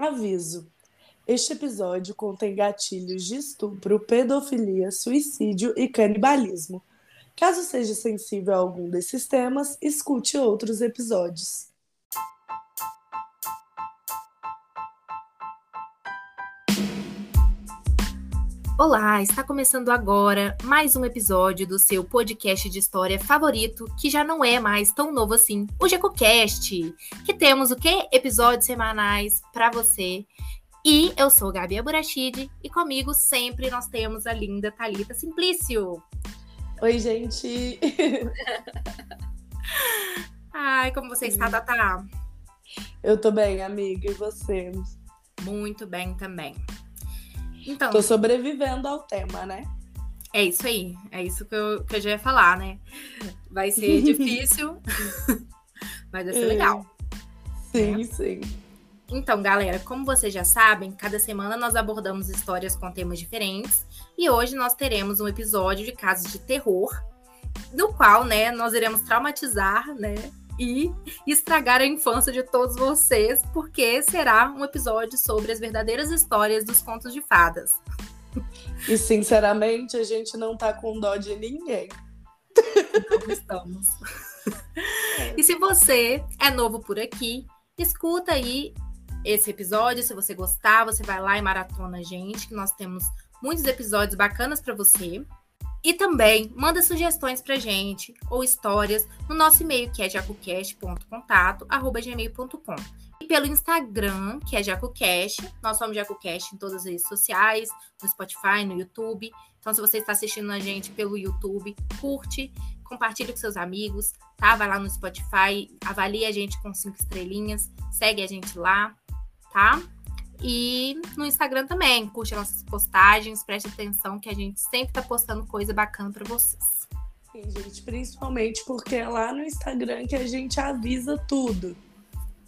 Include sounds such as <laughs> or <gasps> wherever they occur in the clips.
Aviso: este episódio contém gatilhos de estupro, pedofilia, suicídio e canibalismo. Caso seja sensível a algum desses temas, escute outros episódios. Olá, está começando agora mais um episódio do seu podcast de história favorito, que já não é mais tão novo assim, o GecoCast, que temos o que? Episódios semanais para você. E eu sou Gabi Aburachid e comigo sempre nós temos a linda Talita Simplício. Oi, gente. <laughs> Ai, como você está, Tata? Eu tô bem, amiga, e você? Muito bem também. Então, Tô sobrevivendo ao tema, né? é isso aí. É isso que eu, que eu já ia falar, né? Vai ser <laughs> difícil, mas vai ser É. legal. Sim, sim. Então, galera, como vocês já sabem, cada semana nós abordamos histórias com temas diferentes e hoje nós teremos um episódio de casos de terror, no qual, né, nós iremos traumatizar, né, e estragar a infância de todos vocês, porque será um episódio sobre as verdadeiras histórias dos contos de fadas. E sinceramente, a gente não tá com dó de ninguém. Como estamos. e se você é novo por aqui, escuta aí esse episódio. Se você gostar, você vai lá e maratona a gente, que nós temos muitos episódios bacanas para você. E também manda sugestões pra gente ou histórias no nosso e-mail que é jacocast.contato@gmail.com. E pelo Instagram, que é JacoCast. Nós somos JacoCast em todas as redes sociais, no Spotify, no YouTube. Então, se você está assistindo a gente pelo YouTube, curte, compartilhe com seus amigos, tá? Vai lá no Spotify, avalie a gente com cinco estrelinhas, segue a gente lá, tá? E no Instagram também, curte nossas postagens, preste atenção que a gente sempre tá postando coisa bacana para vocês. Sim, gente, principalmente porque é lá no Instagram que a gente avisa tudo.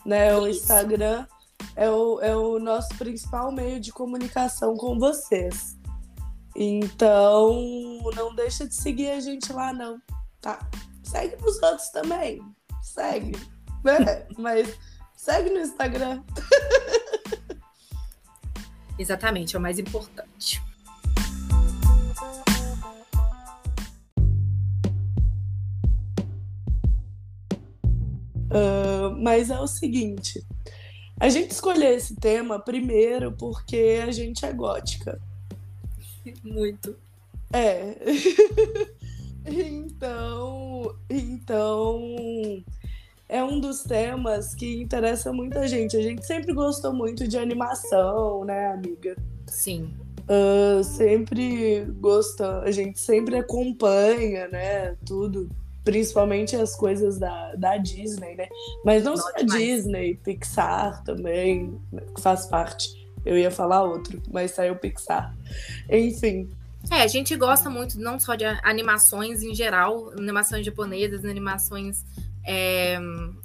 Né? O Isso. Instagram é o, é o nosso principal meio de comunicação com vocês. Então, não deixa de seguir a gente lá, não, tá? Segue nos outros também. Segue. Né? <laughs> Mas segue no Instagram. <laughs> Exatamente, é o mais importante. Ah, mas é o seguinte: a gente escolheu esse tema primeiro porque a gente é gótica. <laughs> Muito. É. <laughs> então, então é um dos temas que interessa muita gente. A gente sempre gostou muito de animação, né, amiga? Sim. Ah, sempre gosta, a gente sempre acompanha, né, tudo, principalmente as coisas da, da Disney, né? Mas não Nossa, só a. Disney, Pixar também, que faz parte. Eu ia falar outro, mas saiu Pixar. Enfim, É, a gente gosta muito não só de animações em geral, animações japonesas, animações é,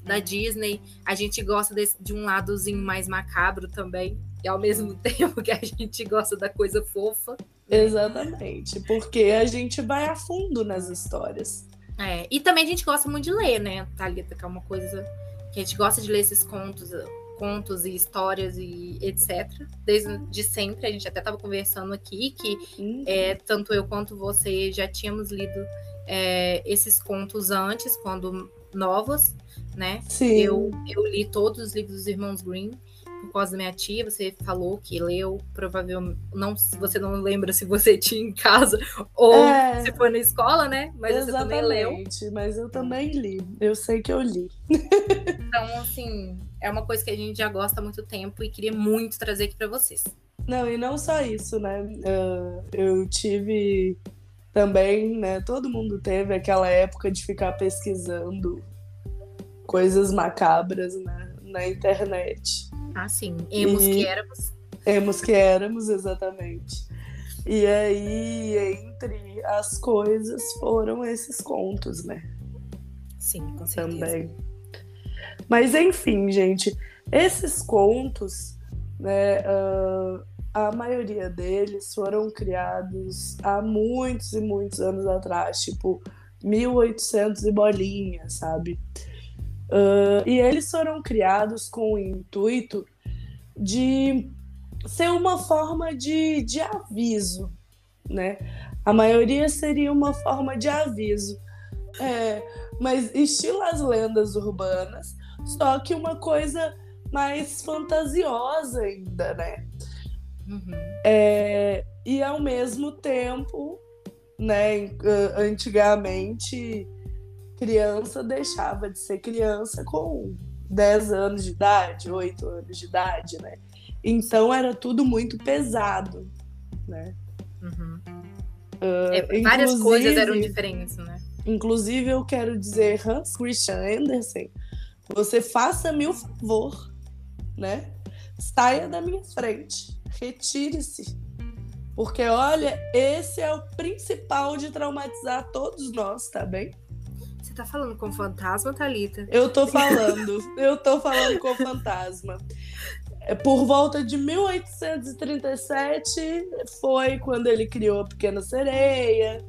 da Disney. A gente gosta desse- de um ladozinho mais macabro também. E ao mesmo <laughs> tempo que a gente gosta da coisa fofa. exatamente, porque a gente vai a fundo nas histórias. É, e também a gente gosta muito de ler, né, Thalita? Que é uma coisa que a gente gosta de ler esses contos, contos e histórias e etc. Desde de sempre. A gente até estava conversando aqui que Hum, É, tanto eu quanto você já tínhamos lido é, esses contos antes, quando novos, né? Sim. Eu, eu li todos os livros dos Irmãos Green por causa da minha tia. Você falou que leu, provavelmente. Não, você não lembra se você <laughs> tinha em casa ou É. se foi na escola, né? Mas você também leu. Mas eu também li. Eu sei que eu li. <laughs> Então, assim, é uma coisa que a gente já gosta há muito tempo e queria muito trazer aqui para vocês. Não, e não só isso, né? Ah, eu tive também, né? Todo mundo teve aquela época de ficar pesquisando coisas macabras né, na internet. Ah, sim. Emos E- que éramos. Temos que éramos, exatamente. E aí, entre as coisas, foram esses contos, né? Sim, com certeza. também. Mas enfim, gente, esses contos, né, ah, a maioria deles foram criados há muitos e muitos anos atrás, tipo 1800 e bolinha, sabe? Ah, e eles foram criados com o intuito de ser uma forma de, de aviso, né? A maioria seria uma forma de aviso. É, mas estilo as lendas urbanas, só que uma coisa mais fantasiosa ainda, né? Uhum. É, e ao mesmo tempo, né, antigamente, criança deixava de ser criança com 10 anos de idade, 8 anos de idade, né? Então era tudo muito pesado, né? Uhum. Uh, é, várias coisas eram diferentes, né? Inclusive, eu quero dizer, Hans Christian Andersen, você faça-me o favor, né? Saia da minha frente, retire-se. Porque, olha, esse é o principal de traumatizar todos nós, tá bem? Tá falando com fantasma, Thalita? Eu tô falando, eu tô falando com fantasma. É, por volta de 1837 foi quando ele criou a Pequena Sereia,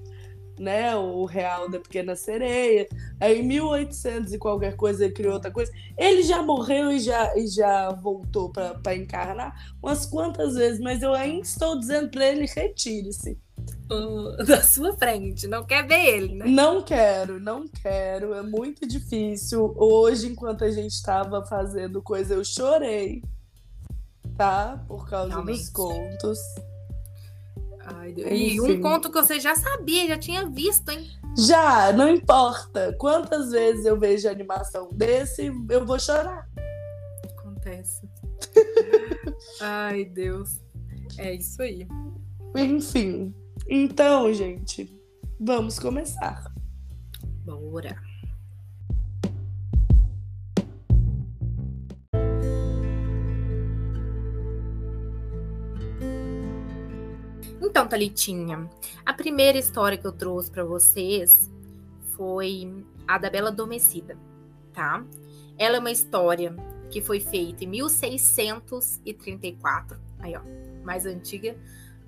né? O Real da Pequena Sereia. Aí em 1800 e qualquer coisa ele criou outra coisa. Ele já morreu e já, e já voltou para encarnar umas quantas vezes, mas eu ainda estou dizendo para ele retire-se. Uh, <laughs> da sua frente, não quer ver ele, né? Não quero, não quero, é muito difícil. Hoje, enquanto a gente estava fazendo coisa, eu chorei tá? Por causa Realmente. dos contos. Ai, e um conto que você já sabia, já tinha visto, hein? Já, não importa. Quantas vezes eu vejo animação desse, eu vou chorar. Acontece. <laughs> Ai, Deus. É isso aí. Enfim. Então, gente, vamos começar. Bora. Então, Talitinha, a primeira história que eu trouxe para vocês foi a da Bela Adormecida, tá? Ela é uma história que foi feita em 1634, aí ó, mais antiga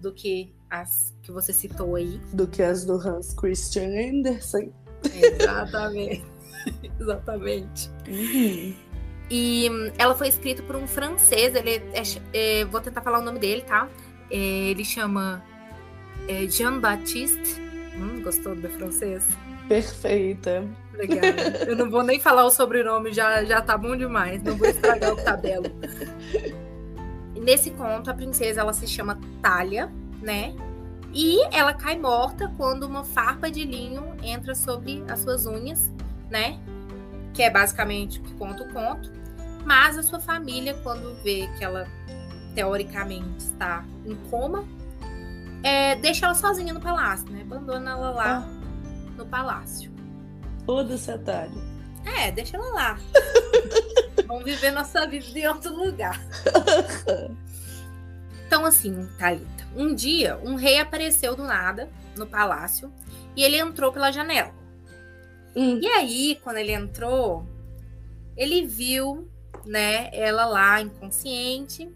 do que as que você citou aí. Do que as do Hans Christian Andersen. Exatamente. <laughs> Exatamente. Uhum. E ela foi escrita por um francês, ele é, é, vou tentar falar o nome dele, tá? É, ele chama é Jean-Baptiste. Hum, gostou do francês? Perfeita. Legal. Eu não vou nem falar o sobrenome, já, já tá bom demais. Não vou estragar o tabelo. Nesse conto, a princesa ela se chama Talia, né? E ela cai morta quando uma farpa de linho entra sobre as suas unhas, né? Que é basicamente o que conta o conto. Mas a sua família, quando vê que ela teoricamente está em coma, é, deixa ela sozinha no palácio, né? Abandona ela lá ah. no palácio. Foda-se, Atalho. É, deixa ela lá. <laughs> Vamos viver nossa vida em outro lugar. então, assim, Thalita, um dia um rei apareceu do nada no palácio e ele entrou pela janela. Hum. E aí, quando ele entrou, ele viu, né, ela lá inconsciente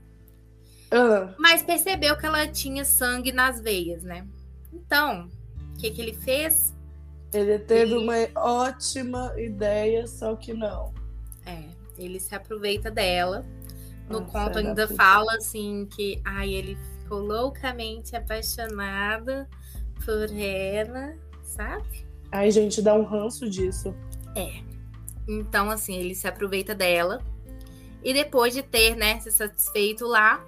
Uhum. Mas percebeu que ela tinha sangue nas veias, né? Então, o que, que ele fez? Ele teve ele... uma ótima ideia, só que não. É, ele se aproveita dela. No Nossa, conto ainda fala assim que ai, ele ficou loucamente apaixonado por ela, sabe? Ai, gente, dá um ranço disso. É. Então, assim, ele se aproveita dela. E depois de ter, né, se satisfeito lá,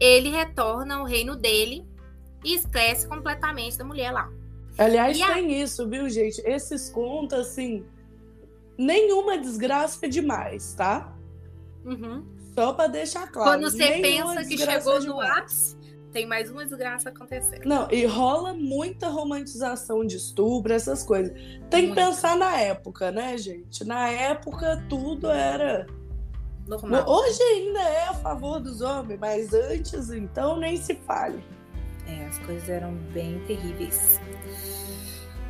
ele retorna ao reino dele e esquece completamente da mulher lá. Aliás, e tem a... isso, viu, gente? Esses contos, assim, nenhuma desgraça é demais, tá? Uhum. Só para deixar claro. Quando você pensa que chegou é no ápice, tem mais uma desgraça acontecendo. Não, e rola muita romantização de estupro, essas coisas. Tem Muito. que pensar na época, né, gente? Na época tudo era normal. Hoje ainda é a favor dos homens, mas antes, então, nem se fale. É, as coisas eram bem terríveis.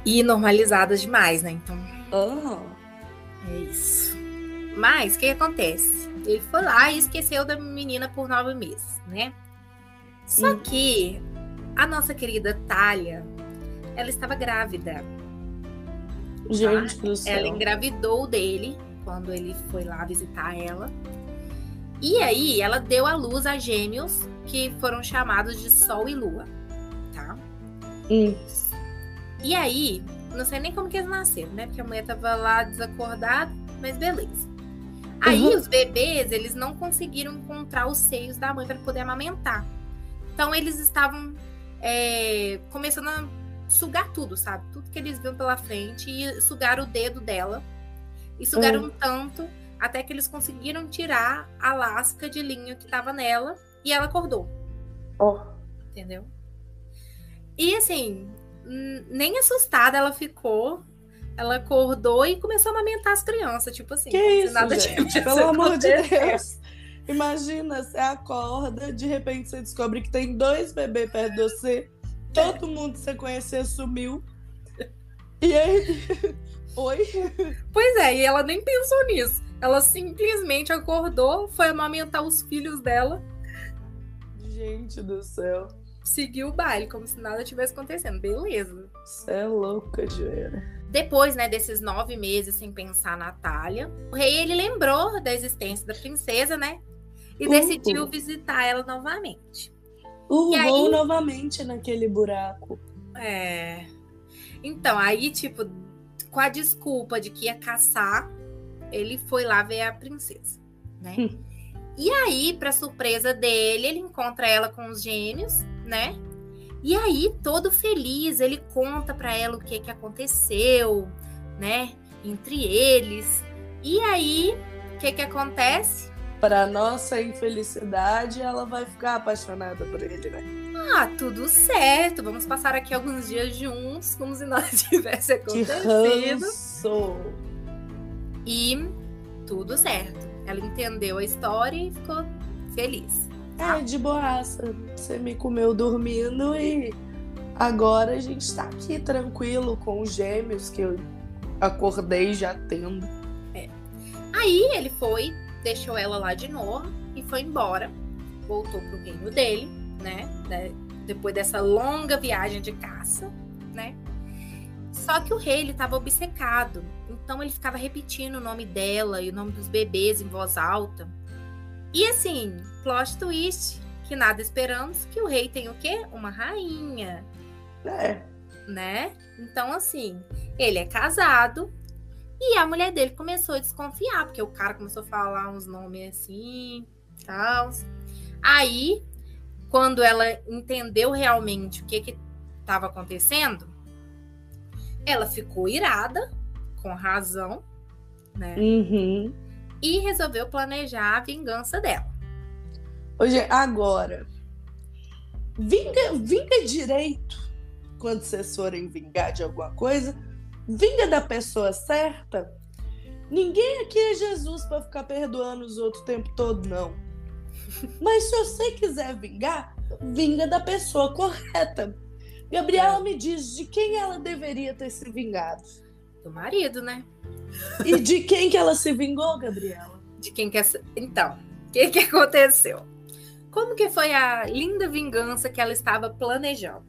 E normalizadas demais, né? Então. Oh. É isso. Mas, o que acontece? Ele foi lá e esqueceu da menina por nove meses, né? Só hum. que a nossa querida Talia, ela estava grávida. Gente tá? do céu. Ela engravidou dele quando ele foi lá visitar ela. E aí ela deu à luz a gêmeos que foram chamados de Sol e Lua, tá? Hum. E aí, não sei nem como que eles nasceram, né? Porque a mulher tava lá desacordada, mas beleza. Aí Uhum. os bebês, eles não conseguiram encontrar os seios da mãe para poder amamentar. Então eles estavam é, começando a sugar tudo, sabe? Tudo que eles viam pela frente e sugaram o dedo dela. E sugaram Uhum. tanto até que eles conseguiram tirar a lasca de linho que tava nela e ela acordou Ó. entendeu? E assim, nem assustada ela ficou. Ela acordou e começou a amamentar as crianças, tipo assim. Que isso, nada gente? Pelo amor de. Deus. Imagina, você acorda, de repente você descobre que tem dois bebês perto de você, todo mundo que você conhecia sumiu. E aí. Oi? Pois é, e ela nem pensou nisso. Ela simplesmente acordou, foi amamentar os filhos dela, Gente do céu. seguiu o baile, como se nada tivesse acontecendo. Beleza. Você é louca, Joana. Depois, né, desses nove meses sem pensar na Natália, o rei ele lembrou da existência da princesa, né? E Uhum. decidiu visitar ela novamente. Uh, E aí? novamente naquele buraco. É. Então, aí, tipo, com a desculpa de que ia caçar, ele foi lá ver a princesa, né? Hum. E aí, pra surpresa dele, ele encontra ela com os gêmeos, né? E aí, todo feliz, ele conta pra ela o que que aconteceu, né? Entre eles. E aí, o que que acontece? Para nossa infelicidade, ela vai ficar apaixonada por ele, né? Ah, tudo certo. Vamos passar aqui alguns dias juntos, como se nada <laughs> tivesse acontecido. E tudo certo. Ela entendeu a história e ficou feliz. tá? É, de boaça. Você me comeu dormindo e agora a gente tá aqui tranquilo com os gêmeos que eu acordei já tendo. Aí ele foi, deixou ela lá de novo e foi embora. Voltou pro reino dele, né? né, Depois dessa longa viagem de caça, né? Só que o rei ele estava obcecado, então ele ficava repetindo o nome dela e o nome dos bebês em voz alta. E assim, plot twist, que nada esperamos, que o rei tem o quê? Uma rainha. É, né? Então, assim, ele é casado e a mulher dele começou a desconfiar, porque o cara começou a falar uns nomes assim, tal. Aí, quando ela entendeu realmente o que estava acontecendo, ela ficou irada, com razão, né? uhum. E resolveu planejar a vingança dela. Hoje, agora, vinga, vinga direito quando vocês forem vingar de alguma coisa. Vinga da pessoa certa. Ninguém aqui é Jesus para ficar perdoando os outros o tempo todo, não. Mas se você quiser vingar, vinga da pessoa correta. Gabriela me diz de quem ela deveria ter se vingado. Do marido, né? E de quem que ela se vingou, Gabriela? de quem ser- Então, o que, que aconteceu? Como que foi a linda vingança que ela estava planejando?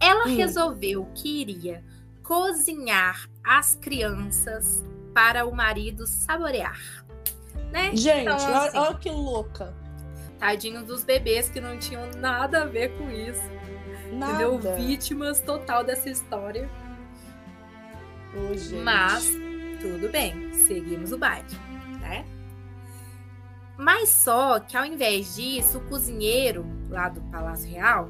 Ela Hum. resolveu que iria cozinhar as crianças para o marido saborear. Né? Gente, Então, olha, assim, olha que louca. Tadinhos dos bebês que não tinham nada a ver com isso. Entendeu? Nada. Vítimas total dessa história. Gente. Mas tudo bem, seguimos o baile, né? Mas só que ao invés disso, o cozinheiro lá do Palácio Real,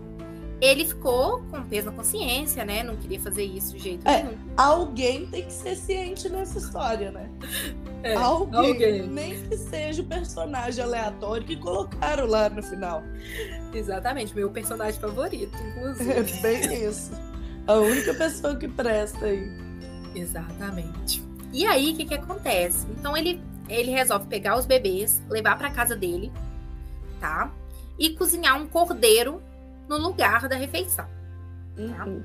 ele ficou com peso na consciência, né? Não queria fazer isso de jeito É, nenhum. Alguém tem que ser ciente nessa história, né? <laughs> É, alguém, Nem que seja o personagem aleatório que colocaram lá no final. Exatamente, meu personagem favorito, É inclusive. bem isso. A única pessoa que presta aí. Exatamente. E aí, o que que acontece? Então ele ele resolve pegar os bebês, levar para casa dele, tá? E cozinhar um cordeiro no lugar da refeição. Uhum.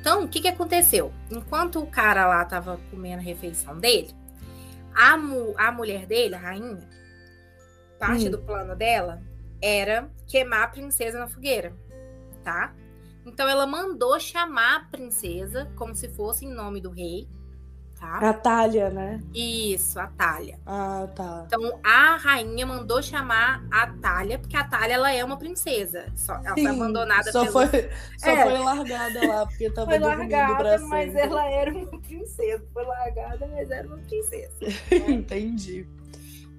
Então, o que, que aconteceu? Enquanto o cara lá tava comendo a refeição dele, a, mu- a mulher dele, a rainha, parte Hum. do plano dela era queimar a princesa na fogueira, tá? Então ela mandou chamar a princesa como se fosse em nome do rei, tá? A Talha, né? Isso, a Talha. Ah, tá. Então a rainha mandou chamar a Talha, porque a Talha ela é uma princesa. Só, ela Sim, foi abandonada só pelo... foi <laughs> Só É. foi largada lá, porque tava Foi dormindo largada, mas ela era uma princesa. Foi largada, mas era uma princesa. <laughs> Entendi.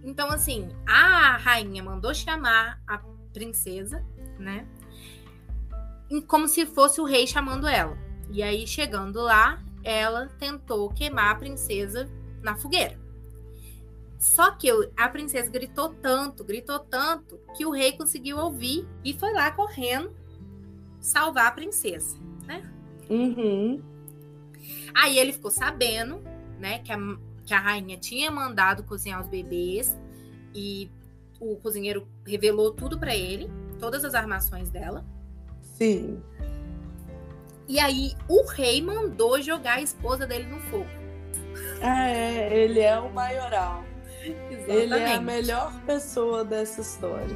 Então, assim, a rainha mandou chamar a princesa, né? E Como se fosse o rei chamando ela. E aí, chegando lá, ela tentou queimar a princesa na fogueira. Só que a princesa gritou tanto, gritou tanto, que o rei conseguiu ouvir e foi lá correndo salvar a princesa. Uhum. Aí ele ficou sabendo, né, que a, que a rainha tinha mandado cozinhar os bebês e o cozinheiro revelou tudo pra ele, todas as armações dela. Sim. E aí o rei mandou jogar a esposa dele no fogo. É, ele é o maioral. Ele é a melhor pessoa dessa história.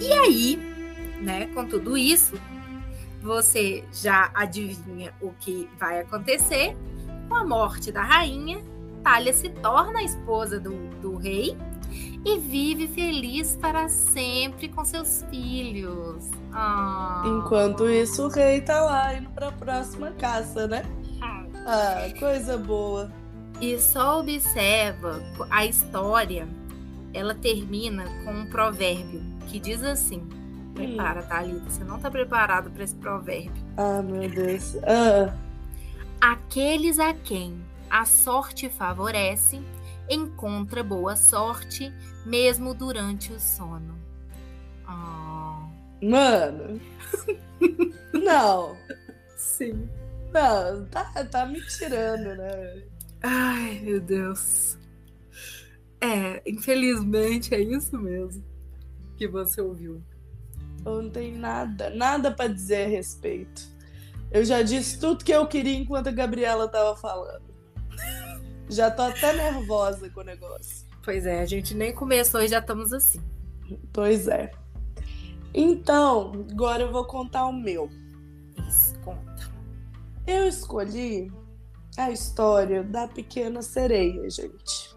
E aí, né, com tudo isso, você já adivinha o que vai acontecer. Com a morte da rainha, Talia se torna a esposa do, do rei e vive feliz para sempre com seus filhos. Ah. Enquanto isso, o rei tá lá indo pra próxima caça, né? Ah, coisa boa. E só observa a história, ela termina com um provérbio que diz assim: Prepara, Thalita, você não tá preparado para esse provérbio. Ah, meu Deus. Ah, Aqueles a quem a sorte favorece, encontra boa sorte, mesmo durante o sono. Ah, mano. <laughs> Não. sim. Não, tá, tá me tirando, né? Ai, meu Deus. É, infelizmente é isso mesmo que você ouviu. Eu não tenho nada, nada pra dizer a respeito. Eu já disse tudo que eu queria enquanto a Gabriela tava falando. <laughs> Já tô até nervosa com o negócio. Pois é, a gente nem começou e já estamos assim. Pois é. Então, agora eu vou contar o meu. Isso, conta. Eu escolhi a história da Pequena Sereia, gente.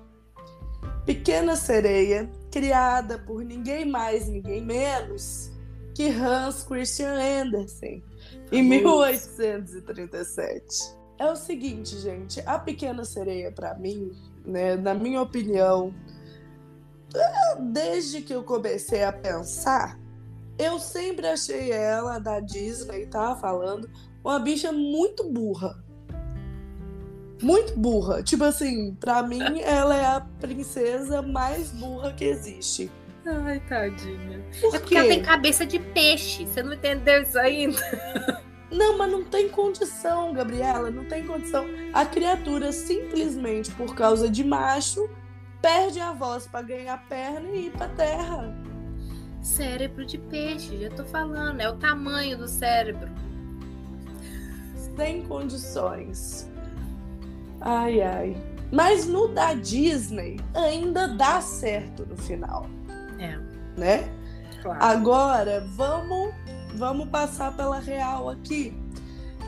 Pequena Sereia, criada por ninguém mais, ninguém menos que Hans Christian Andersen, em 1837. É o seguinte, gente, a Pequena Sereia, pra mim, né, na minha opinião, desde que eu comecei a pensar, eu sempre achei ela da Disney, tá falando, uma bicha muito burra. Muito burra. Tipo assim, pra mim, ela é a princesa mais burra que existe. Ai, tadinha. Por É porque ela quê? tem cabeça de peixe. Você não entendeu isso ainda? Não, mas não tem condição, Gabriela, não tem condição. A criatura simplesmente por causa de macho perde a voz pra ganhar perna e ir pra terra. Cérebro de peixe, já tô falando. É o tamanho do cérebro. Sem condições. Ai, ai. Mas no da Disney ainda dá certo no final, É, né? claro. Agora, vamos, vamos passar pela real aqui.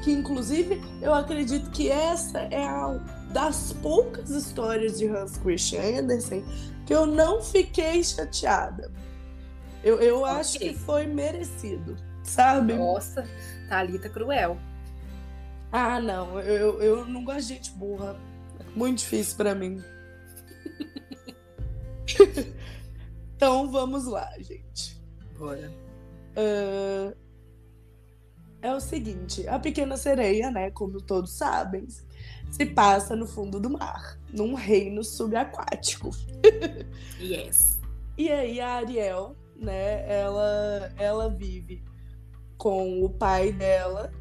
Que inclusive eu acredito que essa é a das poucas histórias de Hans Christian Andersen que eu não fiquei chateada. Eu, eu acho Ok. que foi merecido, sabe? Nossa, Thalita cruel. Ah, não, eu, eu não gosto de gente burra. Muito difícil pra mim. <laughs> então vamos lá, gente. Bora. Ah, é o seguinte, a pequena sereia, né, como todos sabem, se passa no fundo do mar, num reino subaquático. <laughs> Yes. E aí a Ariel, né, ela, ela vive com o pai dela,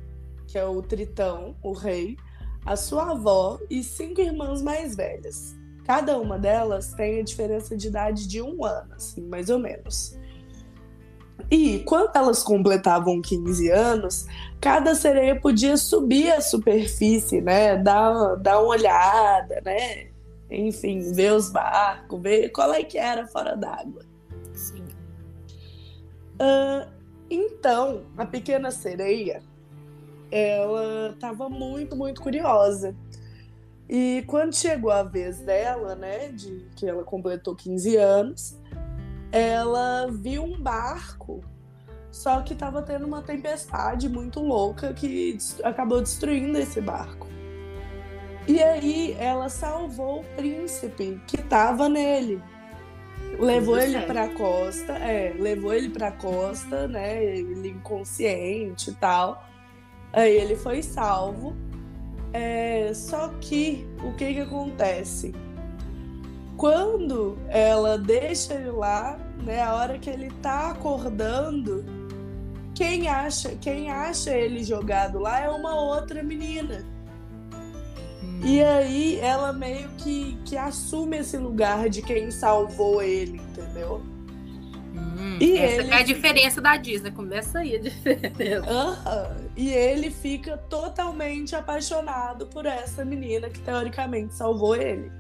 que é o Tritão, o rei, a sua avó e cinco irmãs mais velhas. Cada uma delas tem a diferença de idade de um ano, assim, mais ou menos. E quando elas completavam 15 anos, cada sereia podia subir à superfície, né? Dar, dar uma olhada, né? Enfim, ver os barcos, ver qual é que era fora d'água. Sim. Ah, então, a pequena sereia, ela estava muito, muito curiosa E quando chegou a vez dela, né, de que ela completou 15 anos, ela viu um barco, só que estava tendo uma tempestade muito louca que acabou destruindo esse barco. E aí ela salvou o príncipe que estava nele. Levou ele para a costa, é, levou ele para costa, né, ele inconsciente e tal. Aí ele foi salvo. É, só que o que que acontece? Quando ela deixa ele lá, né, a hora que ele tá acordando, quem acha, quem acha ele jogado lá é uma outra menina. Hum. E aí ela meio que, que assume esse lugar de quem salvou ele, entendeu? Hum, e essa ele... é a diferença da Disney, começa aí a <laughs> diferença. Uhum. E ele fica totalmente apaixonado por essa menina que teoricamente salvou ele.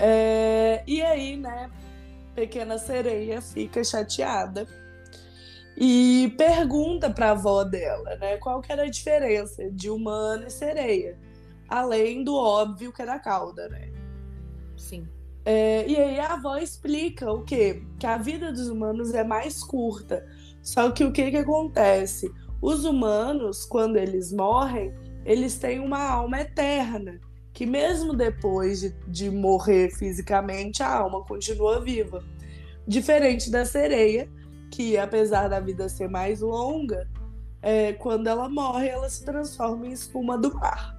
É... E aí, né, Pequena Sereia fica chateada e pergunta para a avó dela, né, qual que era a diferença de humano e sereia, além do óbvio que era a cauda, né? Sim. É, e aí a avó explica o quê? Que a vida dos humanos é mais curta. Só que o que que acontece? Os humanos, quando eles morrem, eles têm uma alma eterna, que mesmo depois de, de morrer fisicamente, a alma continua viva. Diferente da sereia, que apesar da vida ser mais longa, é, quando ela morre, ela se transforma em espuma do mar.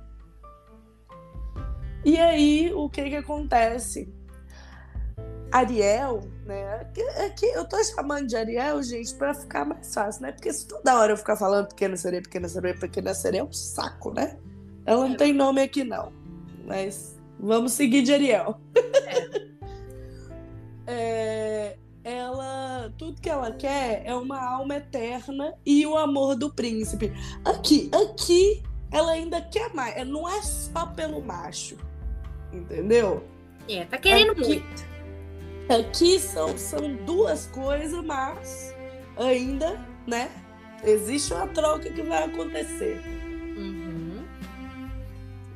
E aí, o que que acontece? Ariel, né? Aqui eu tô chamando de Ariel, gente, para ficar mais fácil, né? Porque se toda hora eu ficar falando pequena sereia, pequena sereia, pequena sereia, é um saco, né? Ela não é. tem nome aqui, não. Mas vamos seguir de Ariel. <laughs> É. é, ela, tudo que ela quer é uma alma eterna e o amor do príncipe. Aqui, aqui, ela ainda quer mais. Não é só pelo macho, entendeu? É, tá querendo aqui, muito. Aqui são, são duas coisas, mas ainda, né? Existe uma troca que vai acontecer.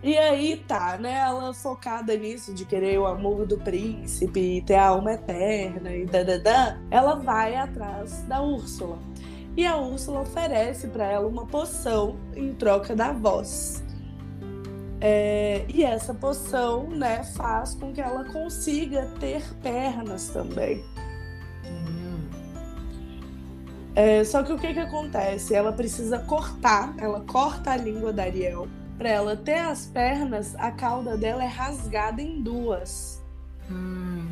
E aí tá, né? Ela focada nisso, de querer o amor do príncipe e ter a alma eterna e dadadã, ela vai atrás da Úrsula. E a Úrsula oferece para ela uma poção em troca da voz. É, e essa poção, né, faz com que ela consiga ter pernas também. É, só que o que, que acontece? Ela precisa cortar, ela corta a língua da Ariel. Para ela ter as pernas, a cauda dela é rasgada em duas. Hum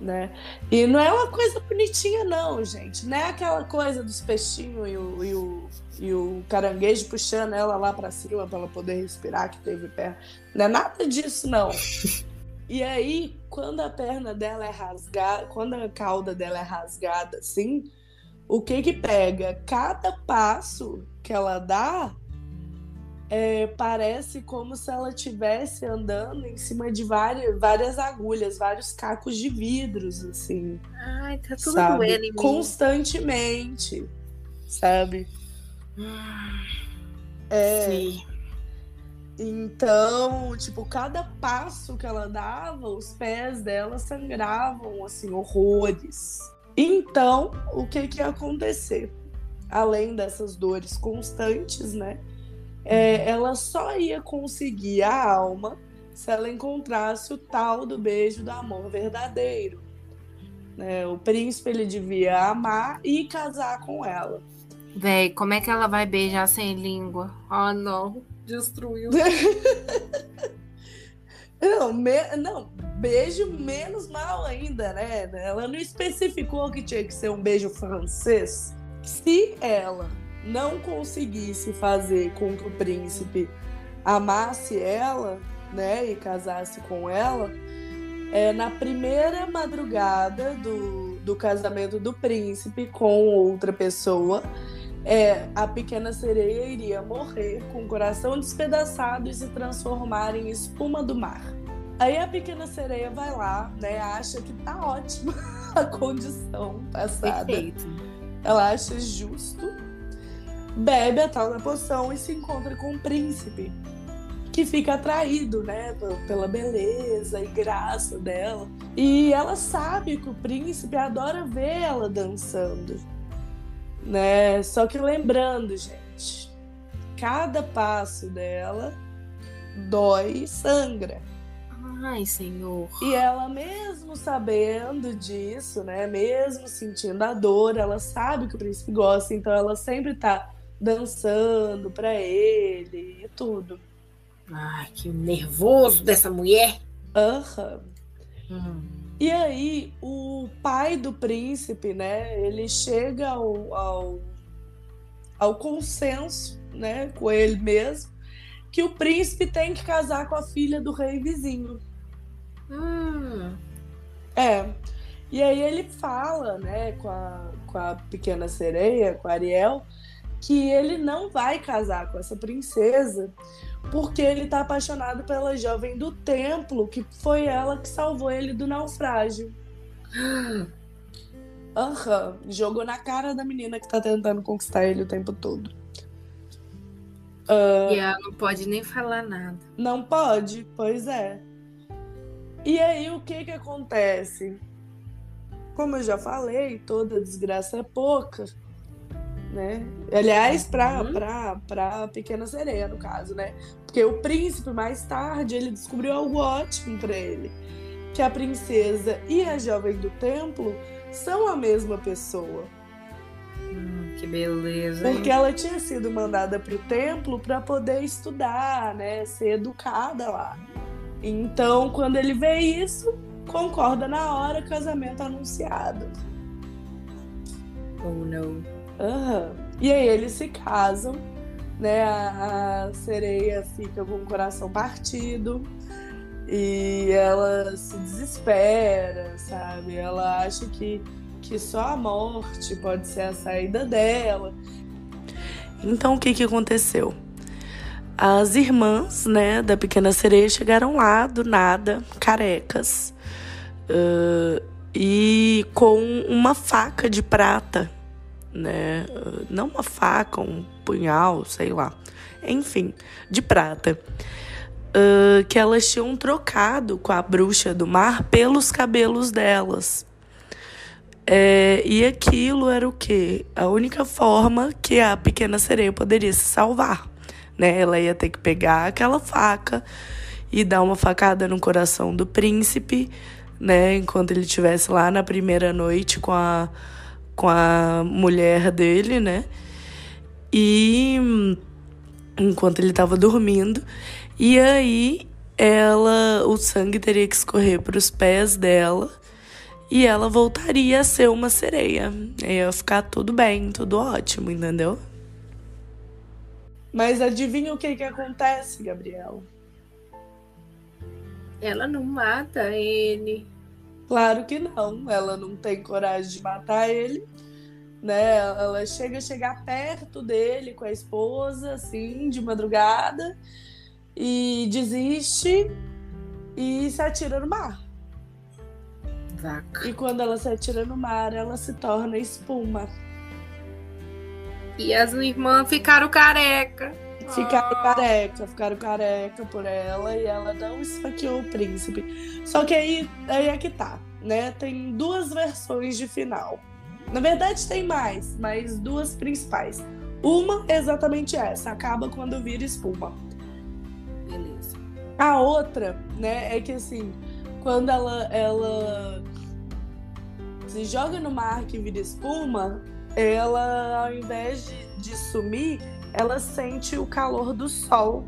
né? E não é uma coisa bonitinha, não, gente. Não é aquela coisa dos peixinhos e o, e o, e o caranguejo puxando ela lá para cima para ela poder respirar, que teve perna. Não é nada disso, não. <laughs> E aí, quando a perna dela é rasgada, quando a cauda dela é rasgada assim, o que que pega? Cada passo que ela dá é, parece como se ela estivesse andando em cima de várias, várias agulhas, vários cacos de vidros, assim. Ai, tá tudo sabe? doendo em mim. Constantemente, sabe? É, Sim. Então, tipo, cada passo que ela dava, os pés dela sangravam, assim, horrores. Então, o que que ia acontecer? Além dessas dores constantes, né? É, ela só ia conseguir a alma se ela encontrasse o tal do beijo do amor verdadeiro. É, o príncipe ele devia amar e casar com ela. Véi, como é que ela vai beijar sem língua? Ah, oh, não. Destruiu. <laughs> não, me... não, beijo menos mal ainda, né? Ela não especificou que tinha que ser um beijo francês. Se ela não conseguisse fazer com que o príncipe amasse ela, né, e casasse com ela, é, na primeira madrugada do, do casamento do príncipe com outra pessoa, é, a pequena sereia iria morrer com o coração despedaçado e se transformar em espuma do mar. Aí a pequena sereia vai lá, né, acha que tá ótima <laughs> a condição passada. Perfeito. Ela acha justo bebe a tal da poção e se encontra com o príncipe, que fica atraído, né, pela beleza e graça dela. E ela sabe que o príncipe adora ver ela dançando, né? Só que lembrando, gente, cada passo dela dói e sangra. Ai, Senhor. E ela, mesmo sabendo disso, né? Mesmo sentindo a dor, ela sabe que o príncipe gosta, então ela sempre tá dançando pra ele e tudo. Ai, que nervoso dessa mulher. Aham. Uhum. E aí, o pai do príncipe, né? Ele chega ao, ao, ao consenso, né? Com ele mesmo, que o príncipe tem que casar com a filha do rei vizinho. Hum. É. E aí ele fala, né, com a, com a pequena sereia, com a Ariel, que ele não vai casar com essa princesa porque ele tá apaixonado pela jovem do templo, que foi ela que salvou ele do naufrágio. <gasps> Aham, uhum. jogou na cara da menina que tá tentando conquistar ele o tempo todo. Uh, e ela não pode nem falar nada. Não pode, pois é. E aí o que que acontece? Como eu já falei, toda desgraça é pouca né? Aliás, para uhum. Pra, pra Pequena Sereia, no caso, né? Porque o príncipe, mais tarde, ele descobriu algo ótimo para ele. Que a princesa e a jovem do templo são a mesma pessoa. Hum, que beleza. Porque ela tinha sido mandada para o templo para poder estudar, né? Ser educada lá. Então, quando ele vê isso, concorda na hora, casamento anunciado. Oh, não. Uhum. E aí eles se casam, né? A, a sereia fica com o coração partido e ela se desespera, sabe? Ela acha que, que só a morte pode ser a saída dela. Então o que, que aconteceu? As irmãs, né, da pequena sereia chegaram lá do nada, carecas, uh, e com uma faca de prata né? Não uma faca, um punhal, sei lá. Enfim, de prata. Uh, que elas tinham trocado com a bruxa do mar pelos cabelos delas. É, e aquilo era o quê? A única forma que a pequena sereia poderia se salvar. Né? Ela ia ter que pegar aquela faca e dar uma facada no coração do príncipe, né? Enquanto ele estivesse lá na primeira noite com a com a mulher dele, né? E enquanto ele estava dormindo, e aí ela, o sangue teria que escorrer para os pés dela e ela voltaria a ser uma sereia. Ia ficar tudo bem, tudo ótimo, entendeu? Mas adivinha o que que acontece, Gabriel? Ela não mata ele. Claro que não, ela não tem coragem de matar ele, né? Ela chega a chegar perto dele com a esposa, assim, de madrugada, e desiste e se atira no mar. Vaca. E quando ela se atira no mar, ela se torna espuma. E as irmãs ficaram careca. Ficaram careca, ficaram careca por ela e ela não esfaqueou o príncipe. Só que aí, aí é que tá, né? Tem duas versões de final. Na verdade, tem mais, mas duas principais. Uma é exatamente essa, acaba quando vira espuma. Beleza. A outra, né, é que assim, quando ela, ela se joga no mar que vira espuma, ela, ao invés de, de sumir, ela sente o calor do sol.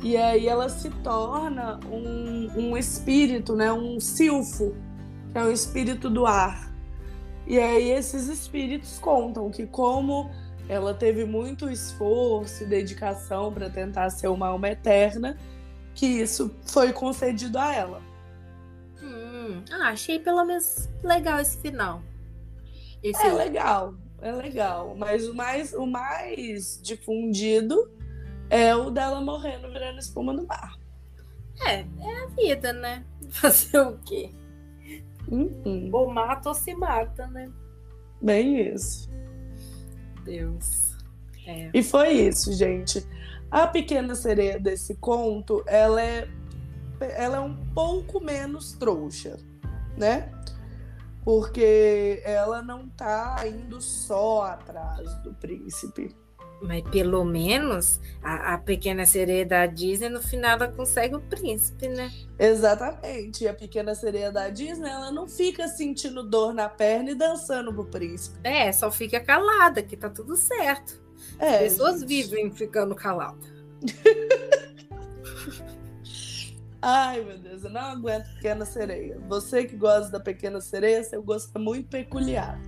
E aí ela se torna um, um espírito, né? um silfo, que é o espírito do ar. E aí esses espíritos contam que como ela teve muito esforço e dedicação para tentar ser uma alma eterna, que isso foi concedido a ela. Hum, ah, achei pelo menos legal esse final. Esse é legal é legal. Mas o mais, o mais difundido é o dela morrendo virando espuma no mar. É, é a vida, né? <laughs> Fazer o quê? Uhum. Ou mata ou se mata, né? Bem isso. Deus. É. E foi isso, gente. A pequena sereia desse conto, ela é, ela é um pouco menos trouxa, né? Porque ela não tá indo só atrás do príncipe. Mas pelo menos a, a, pequena sereia da Disney, no final, ela consegue o príncipe, né? Exatamente. E a pequena sereia da Disney, ela não fica sentindo dor na perna e dançando pro príncipe. É, só fica calada, que tá tudo certo. É, As pessoas gente... vivem ficando caladas. <laughs> Ai, meu Deus, eu não aguento Pequena Sereia. Você que gosta da Pequena Sereia, seu gosto é muito peculiar.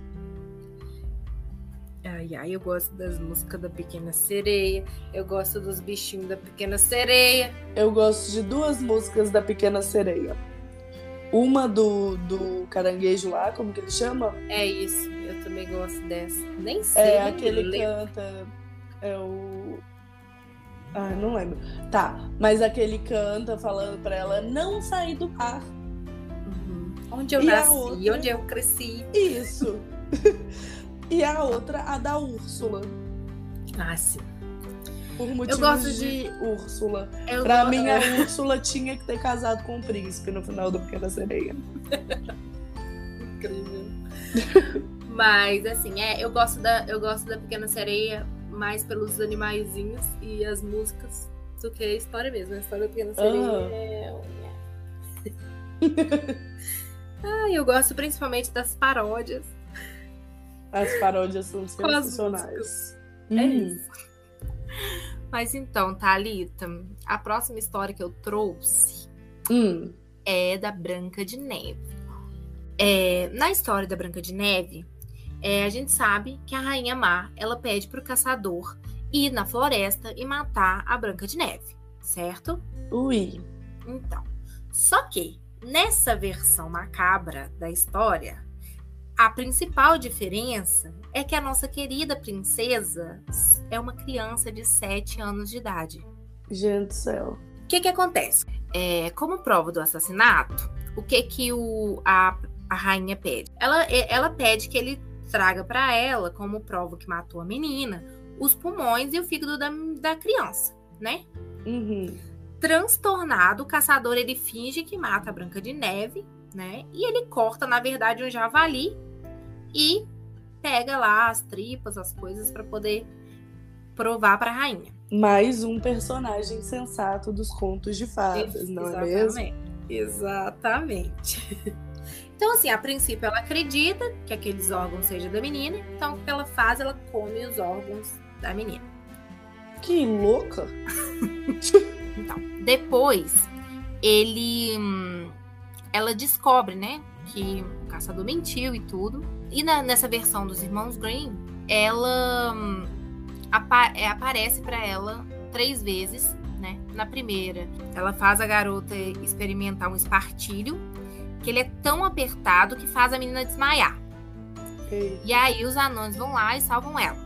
Ai, ai, eu gosto das músicas da Pequena Sereia. Eu gosto dos bichinhos da Pequena Sereia. Eu gosto de duas músicas da Pequena Sereia. Uma do, do caranguejo lá, como que ele chama? É isso, eu também gosto dessa. Nem sei. É aquele que canta. É o. Ah, não lembro. Tá, mas aquele canta falando pra ela não sair do mar. Uhum. Onde eu e nasci, outra... onde eu cresci. Isso. <laughs> e a outra, a da Úrsula. Ah, sim. Por motivos eu gosto de, de Úrsula. Eu pra go... mim, a <laughs> Úrsula tinha que ter casado com o príncipe no final do Pequena Sereia. Incrível. <laughs> Mas, assim, é, eu gosto da, eu gosto da Pequena Sereia mais pelos animaizinhos e as músicas do que a história mesmo. A história da Pequena Sereia uhum. é... ah, eu gosto principalmente das paródias as paródias são sensacionais. É hum. isso. Mas então, Thalita, a próxima história que eu trouxe hum. é da Branca de Neve. É, na história da Branca de Neve, é, a gente sabe que a Rainha Má ela pede para o caçador ir na floresta e matar a Branca de Neve, certo? Ui. Então, só que nessa versão macabra da história, a principal diferença é que a nossa querida princesa é uma criança de 7 anos de idade. Gente do céu. O que que acontece? É, como prova do assassinato, o que que o, a, a rainha pede? Ela, ela pede que ele traga para ela, como prova que matou a menina, os pulmões e o fígado da, da criança, né? Uhum. Transtornado, o caçador ele finge que mata a Branca de Neve, né? E ele corta, na verdade, um javali e pega lá as tripas, as coisas para poder provar para a rainha. Mais um personagem sensato dos contos de fadas, não é mesmo? Exatamente. <laughs> Então, assim, a princípio ela acredita que aqueles órgãos sejam da menina, então o que ela faz? Ela come os órgãos da menina. Que louca! <laughs> então, depois ele. Hum, ela descobre, né? Que o caçador mentiu e tudo. E na, nessa versão dos irmãos Green, ela hum, apa é, aparece para ela três vezes, né? Na primeira, ela faz a garota experimentar um espartilho, que ele é tão apertado que faz a menina desmaiar. E aí os anões vão lá e salvam ela.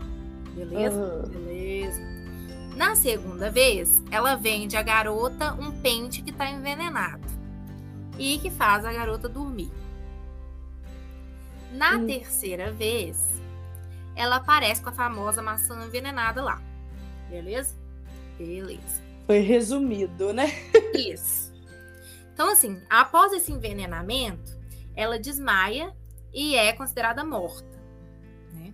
Beleza? Uhum. Beleza. Na segunda vez, ela vende a garota um pente que tá envenenado e que faz a garota dormir. Na hum. terceira vez, ela aparece com a famosa maçã envenenada lá. Beleza? Beleza. Foi resumido, né? Isso. Então, assim, após esse envenenamento, ela desmaia e é considerada morta. Né?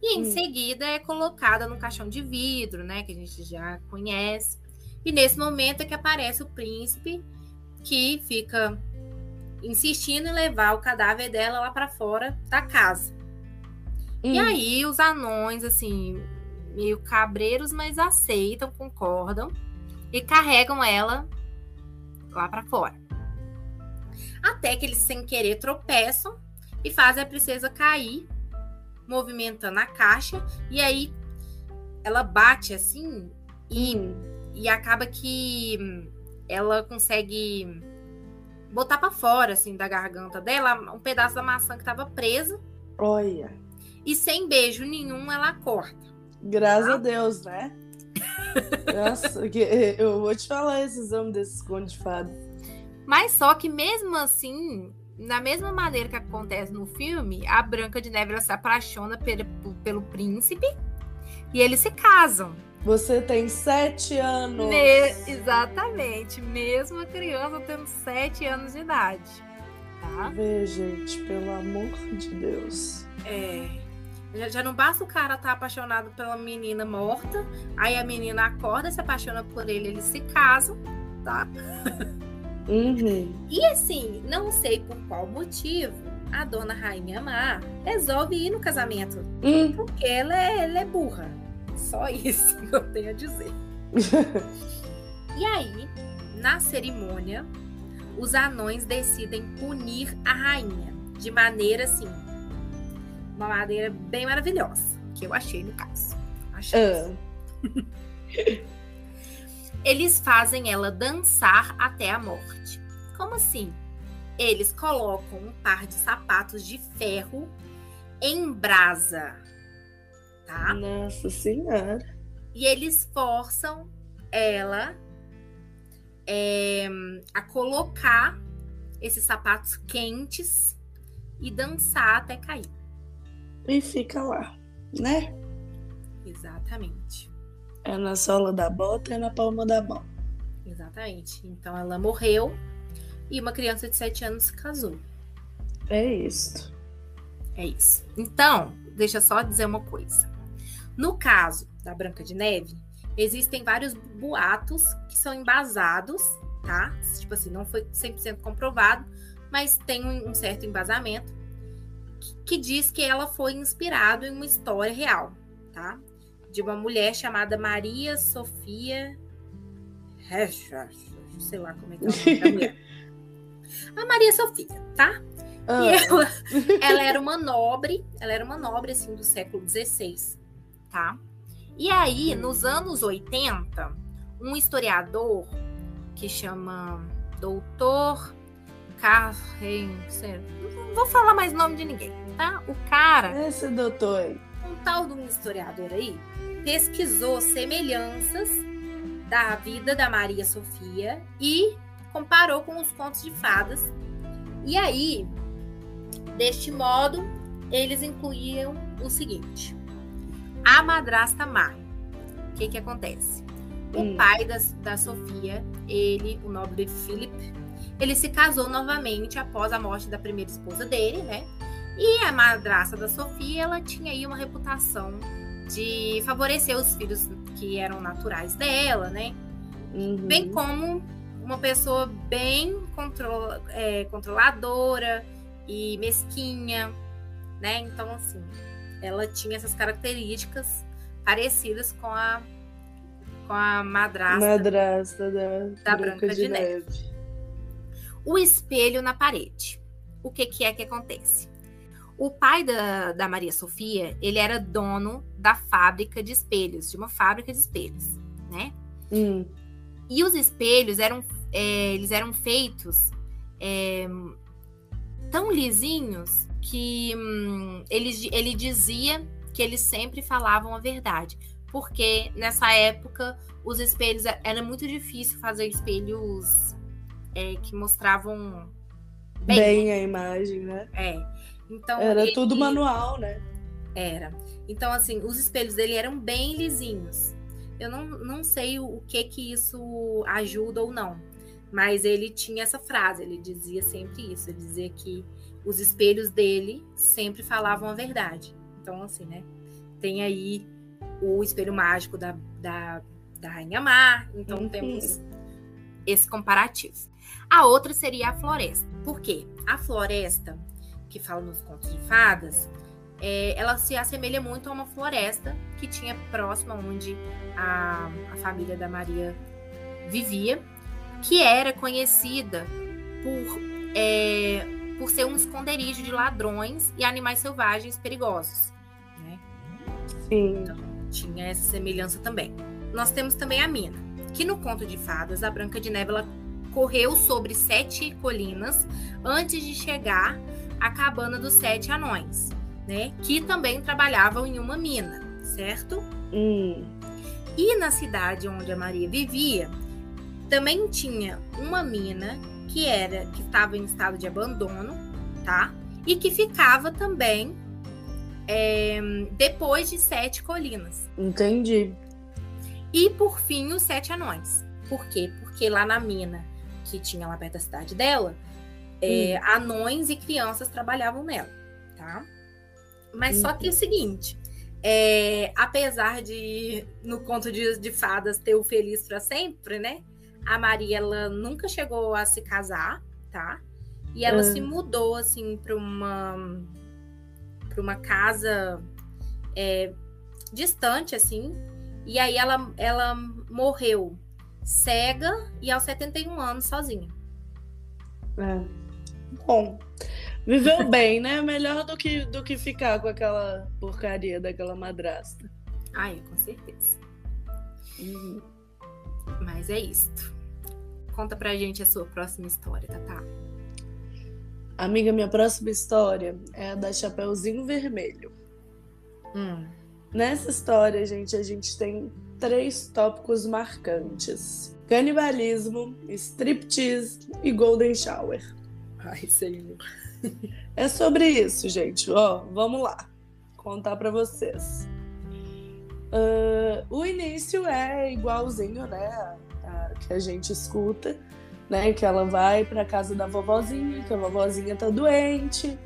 E em hum. seguida é colocada no caixão de vidro, né? Que a gente já conhece. E nesse momento é que aparece o príncipe que fica insistindo em levar o cadáver dela lá para fora da casa. Hum. E aí os anões, assim, meio cabreiros, mas aceitam, concordam e carregam ela lá para fora. Até que eles, sem querer, tropeçam e fazem a princesa cair, movimentando a caixa, e aí ela bate assim e, hum. e acaba que ela consegue botar para fora, assim, da garganta dela, um pedaço da maçã que estava presa. Olha. E sem beijo nenhum, ela corta. Graças tá? a Deus, né? <laughs> Nossa, eu vou te falar esses homens desses contos de fada. Mas só que mesmo assim, na mesma maneira que acontece no filme, a Branca de Neve ela se apaixona pelo, pelo príncipe e eles se casam. Você tem sete anos. Me... Exatamente. Mesmo a criança tendo sete anos de idade. Tá? Vê, gente, pelo amor de Deus. É. Já, já não basta o cara estar tá apaixonado pela menina morta, aí a menina acorda, se apaixona por ele, eles se casam, tá? <laughs> Uhum. E assim, não sei por qual motivo, a dona Rainha Mar resolve ir no casamento. Uhum. Porque ela é, ela é burra. Só <laughs> isso que eu tenho a dizer. <laughs> e aí, na cerimônia, os anões decidem punir a rainha de maneira assim, uma maneira bem maravilhosa, que eu achei no caso. Achei. Uh. <laughs> Eles fazem ela dançar até a morte. Como assim? Eles colocam um par de sapatos de ferro em brasa. Tá? Nossa Senhora. E eles forçam ela é, a colocar esses sapatos quentes e dançar até cair. E fica lá, né? Exatamente. É na sola da bota e na palma da mão. Exatamente. Então ela morreu e uma criança de 7 anos se casou. É isso. É isso. Então, deixa eu só dizer uma coisa. No caso da Branca de Neve, existem vários boatos que são embasados, tá? Tipo assim, não foi 100% comprovado, mas tem um certo embasamento que, que diz que ela foi inspirada em uma história real, tá? De uma mulher chamada Maria Sofia sei lá como é que é o nome da <laughs> mulher. A Maria Sofia, tá? Ah. E ela, <laughs> ela era uma nobre, ela era uma nobre assim do século XVI, tá? E aí, nos anos 80, um historiador que chama Doutor Carren, não vou falar mais nome de ninguém, tá? O cara, esse doutor aí, um tal de um historiador aí, pesquisou semelhanças da vida da Maria Sofia e comparou com os contos de fadas. E aí, deste modo, eles incluíam o seguinte: a madrasta má. O que que acontece? O hum. pai da, da Sofia, ele, o nobre Philip, ele se casou novamente após a morte da primeira esposa dele, né? E a madrasta da Sofia, ela tinha aí uma reputação de favorecer os filhos que eram naturais dela, né? Uhum. Bem como uma pessoa bem control, é, controladora e mesquinha, né? Então, assim, ela tinha essas características parecidas com a com a madrasta, madrasta da, da Branca, Branca de, de neve. neve. O espelho na parede. O que, que é que acontece? O pai da, da Maria Sofia, ele era dono da fábrica de espelhos, de uma fábrica de espelhos, né? Hum. E os espelhos eram, é, eles eram feitos é, tão lisinhos que hum, ele, ele dizia que eles sempre falavam a verdade. Porque nessa época os espelhos era muito difícil fazer espelhos é, que mostravam bem, bem, a imagem, né? É. Então era ele... tudo manual, né? Era. Então assim, os espelhos dele eram bem lisinhos. Eu não, não sei o que que isso ajuda ou não, mas ele tinha essa frase, ele dizia sempre isso, ele dizia que os espelhos dele sempre falavam a verdade. Então, assim, né? Tem aí o espelho mágico da, da, da Rainha Mar, então uhum. temos esse comparativo. A outra seria a floresta. Por quê? A floresta, que fala nos contos de fadas, é, ela se assemelha muito a uma floresta que tinha próxima onde a, a família da Maria vivia, que era conhecida por é, por ser um esconderijo de ladrões e animais selvagens perigosos. Né? Sim. Então, tinha essa semelhança também. Nós temos também a mina, que no conto de fadas, a Branca de Neve ela correu sobre sete colinas antes de chegar à cabana dos sete anões, né? Que também trabalhavam em uma mina, certo? Hum. E na cidade onde a Maria vivia, também tinha uma mina que era que estava em estado de abandono, tá? E que ficava também é, depois de sete colinas. Entendi. E por fim, os sete anões. Por quê? Porque lá na mina que tinha lá perto da cidade dela, é, hum. anões e crianças trabalhavam nela, tá? Mas hum. só que é o seguinte, é, apesar de no conto de, de fadas ter o feliz para sempre, né? A Maria ela nunca chegou a se casar, tá? E ela se hum. mudou assim para uma para uma casa é, distante assim. E aí ela ela morreu cega e aos 71 anos sozinha. É. Bom, viveu bem, né? Melhor do que, do que ficar com aquela porcaria daquela madrasta. Ai, com certeza. Uhum. Mas é isto. Conta pra gente a sua próxima história, Tatá. Amiga, minha próxima história é a da Chapeuzinho Vermelho. Hum. Nessa história, gente, a gente tem três tópicos marcantes: canibalismo, striptease e golden shower. Ai, senhor. É sobre isso, gente. Ó, vamos lá. Contar para vocês. Uh, o início é igualzinho, né? A, a, que a gente escuta, né? Que ela vai para casa da vovozinha, que a vovozinha tá doente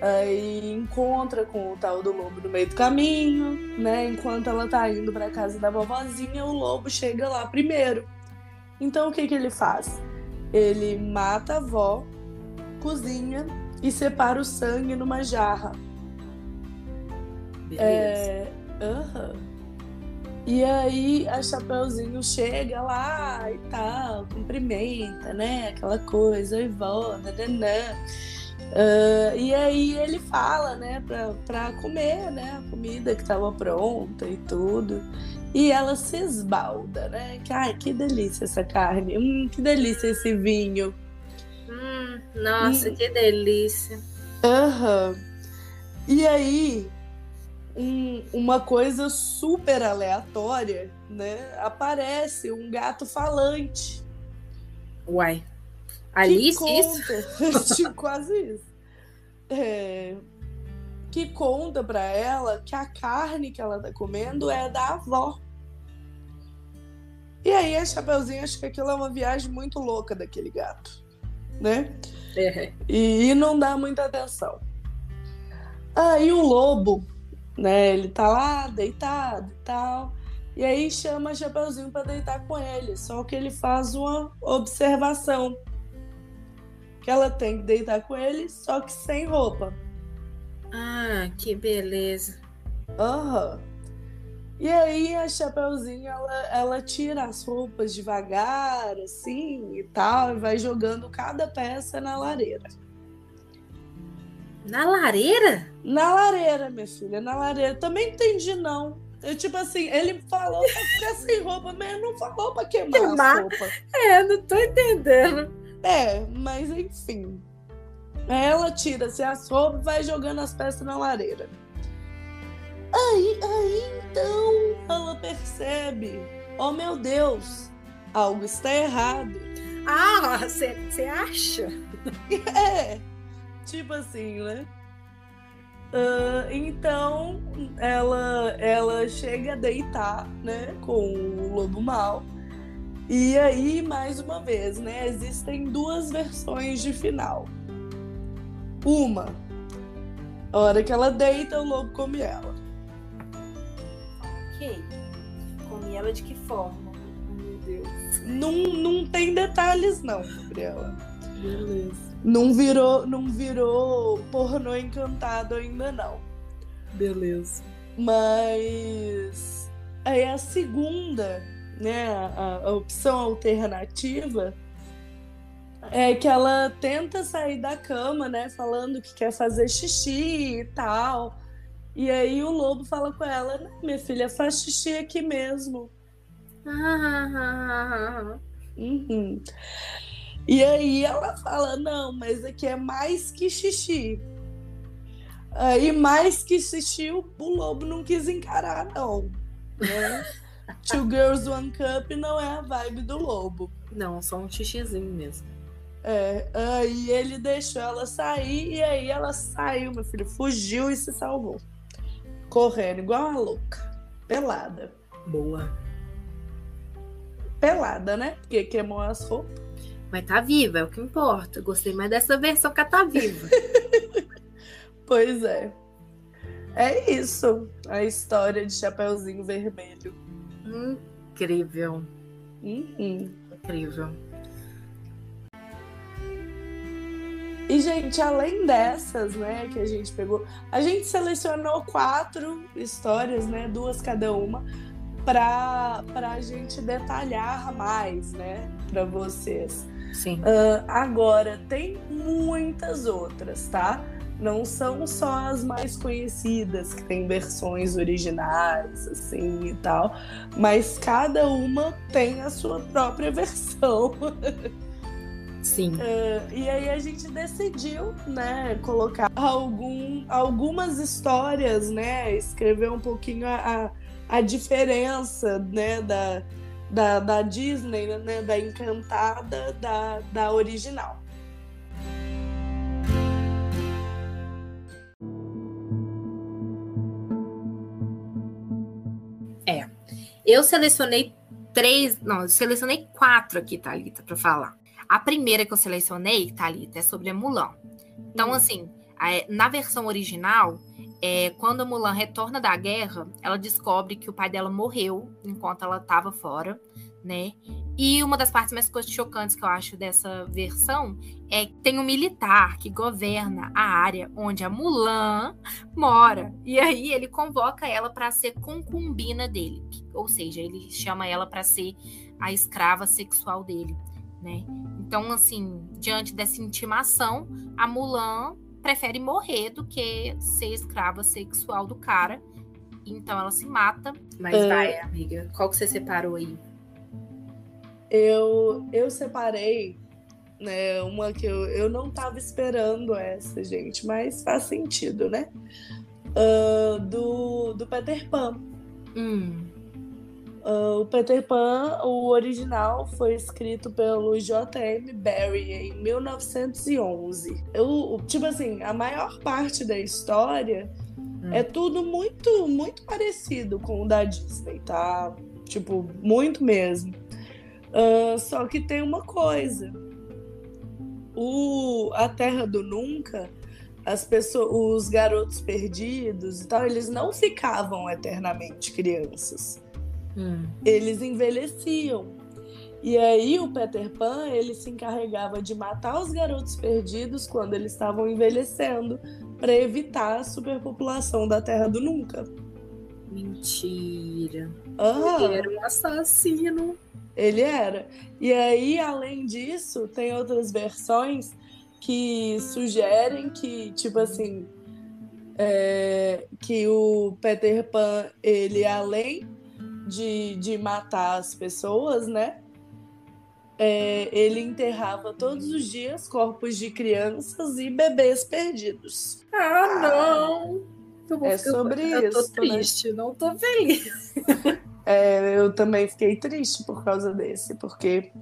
Aí encontra com o tal do lobo no meio do caminho, né? Enquanto ela tá indo para casa da vovozinha, o lobo chega lá primeiro. Então o que que ele faz? Ele mata a avó, cozinha e separa o sangue numa jarra. Beleza. É... Uhum. E aí a Chapeuzinho chega lá e tal, cumprimenta, né? Aquela coisa, e vó, nananã. Uh, e aí ele fala, né, pra, pra comer, né, a comida que estava pronta e tudo. E ela se esbalda, né? Que, ai, que delícia essa carne. Hum, que delícia esse vinho. Nossa, hum. que delícia. Aham. Uhum. E aí, um, uma coisa super aleatória, né? Aparece um gato falante. Uai. Alice, isso? <laughs> Quase isso. É, que conta para ela que a carne que ela tá comendo é da avó. E aí a Chapeuzinho acha que aquilo é uma viagem muito louca daquele gato, né? É. <laughs> E, e não dá muita atenção. Aí o lobo, né? Ele tá lá deitado e tal. E aí chama Chapeuzinho para deitar com ele. Só que ele faz uma observação que ela tem que deitar com ele, só que sem roupa. Ah, que beleza. Aham. Uhum. E aí a Chapeuzinho, ela, ela tira as roupas devagar, assim, e tal, e vai jogando cada peça na lareira. Na lareira? Na lareira, minha filha, na lareira. Também entendi, não. Eu, tipo assim, ele falou pra ficar sem <laughs> roupa, mas não falou pra queimar, queimar? roupa. É, não tô entendendo. É, mas enfim. Ela tira-se as roupas e vai jogando as peças na lareira. Aí, aí então ela percebe: oh meu Deus, algo está errado. Ah, você acha? <laughs> É, tipo assim, né? Uh, então ela, ela chega a deitar né, com o lobo mal e aí, mais uma vez, né, existem duas versões de final. Uma, a hora que ela deita, o lobo come ela. Ok. Come ela de que forma? Meu Deus. Não, não tem detalhes, não, Gabriela. Beleza. Não virou, não virou pornô encantado ainda, não. Beleza. Mas aí a segunda né, a, a opção alternativa é que ela tenta sair da cama, né, falando que quer fazer xixi e tal. E aí o lobo fala com ela: Não, minha filha, faz xixi aqui mesmo. <laughs> uhum. E aí ela fala: Não, mas aqui é mais que xixi. Aí, mais que xixi, o, o lobo não quis encarar, não. Né? <laughs> Two Girls One Cup não é a vibe do lobo. Não, só um xixizinho mesmo. É, aí ele deixou ela sair e aí ela saiu, meu filho, fugiu e se salvou. Correndo, igual uma louca, pelada. Boa. pelada, né? Porque queimou as roupas. Mas tá viva, é o que importa. Gostei mais dessa versão que ela tá viva. <laughs> pois é. É isso. A história de Chapeuzinho Vermelho. Incrível. Uhum. Incrível. E, gente, além dessas, né, que a gente pegou, a gente selecionou quatro histórias, né, duas cada uma, para a gente detalhar mais, né, para vocês. Sim. Uh, agora, tem muitas outras, tá? Não são só as mais conhecidas, que tem versões originais, assim e tal, mas cada uma tem a sua própria <laughs> versão. Sim. Uh, e aí a gente decidiu, né, colocar algum, algumas histórias, né, escrever um pouquinho a, a, a diferença, né, da, da, da Disney, né, da Encantada, da, da original. É. Eu selecionei três, não, selecionei quatro aqui, Thalita, para falar. A primeira que eu selecionei, Thalita, é sobre a Mulan. Então, hum. assim, na versão original, é, quando a Mulan retorna da guerra, ela descobre que o pai dela morreu enquanto ela estava fora, né? E uma das partes mais chocantes que eu acho dessa versão é que tem um militar que governa a área onde a Mulan mora. E aí ele convoca ela para ser concubina dele, ou seja, ele chama ela para ser a escrava sexual dele, né? Então, assim, diante dessa intimação, a Mulan prefere morrer do que ser escrava sexual do cara. Então ela se mata. Mas é... vai, amiga. Qual que você separou aí? Eu, eu separei né, uma que eu, eu não tava esperando essa, gente, mas faz sentido, né? Uh, do, do Peter Pan. Hum. Uh, o Peter Pan, o original, foi escrito pelo J.M. Barrie em 1911. Eu, tipo assim, a maior parte da história hum. é tudo muito, muito parecido com o da Disney, tá? Tipo, muito mesmo. Uh, só que tem uma coisa. O, a Terra do Nunca, as pessoas, os garotos perdidos e tal, eles não ficavam eternamente crianças Hum. Eles envelheciam. E aí o Peter Pan, ele se encarregava de matar os garotos perdidos quando eles estavam envelhecendo, para evitar a superpopulação da Terra do Nunca. Mentira. Ah, ele era um assassino. Ele era. E aí, além disso, tem outras versões que sugerem que, tipo assim, é, que o Peter Pan, ele além de, de matar as pessoas, né? É, ele enterrava todos os dias corpos de crianças e bebês perdidos. Ah, não! é sobre eu, isso. Eu tô né? triste, né? não tô feliz. <laughs> É, eu também fiquei triste por causa desse, porque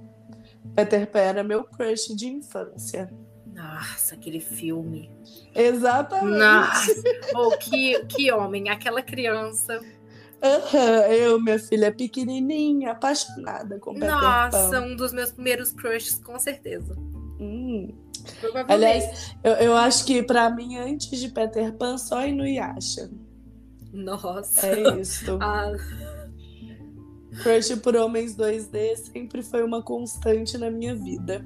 Peter Pan era meu crush de infância. Nossa, aquele filme. Exatamente. Nossa, oh, que, que homem, aquela criança Uhum, eu, minha filha pequenininha, apaixonada com Peter Nossa, Pan. um dos meus primeiros crushes, com certeza. Hum. Aliás, eu, eu acho que para mim, antes de Peter Pan, só Inuyasha. Nossa. É isso. <laughs> ah. Crush por homens 2D sempre foi uma constante na minha vida.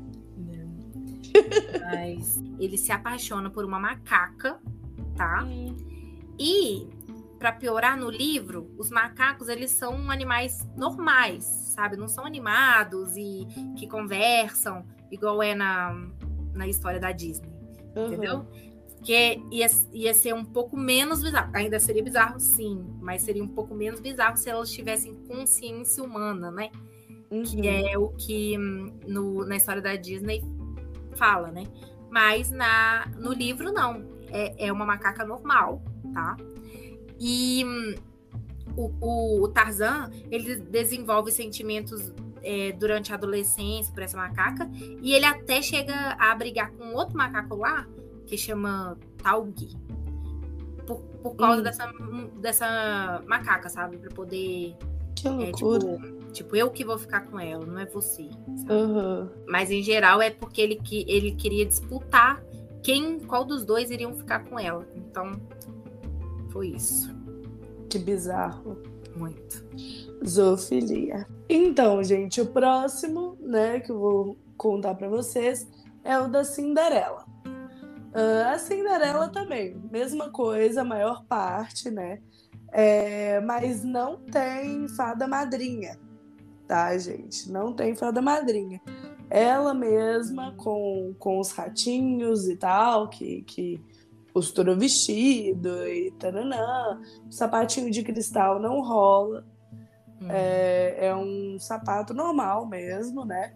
Mas ele se apaixona por uma macaca, tá? Hum. E para piorar no livro, os macacos eles são animais normais, sabe? Não são animados e que conversam igual é na, na história da Disney, uhum. entendeu? Que ia, ia ser um pouco menos bizarro. Ainda seria bizarro, sim, mas seria um pouco menos bizarro se elas tivessem consciência humana, né? Uhum. Que é o que no, na história da Disney fala, né? Mas na, no livro, não. É, é uma macaca normal, tá? E o, o, o Tarzan, ele desenvolve sentimentos é, durante a adolescência por essa macaca, e ele até chega a brigar com outro macaco lá, que chama Taugi, por, por causa hum. dessa, dessa macaca, sabe? Para poder Que É tipo, tipo, eu que vou ficar com ela, não é você. Aham. Mas em geral é porque ele, que- ele queria disputar quem, qual dos dois iriam ficar com ela. Então, foi isso. Que bizarro. Muito. Zoofilia. Então, gente, o próximo, né, que eu vou contar pra vocês é o da Cinderela. Ah, a Cinderela também, mesma coisa, a maior parte, né? É, mas não tem fada madrinha, tá, gente? Não tem fada madrinha. Ela mesma, com, com os ratinhos e tal, que, que costura o vestido e taranã. O sapatinho de cristal não rola. Hum. É, é um sapato normal mesmo, né?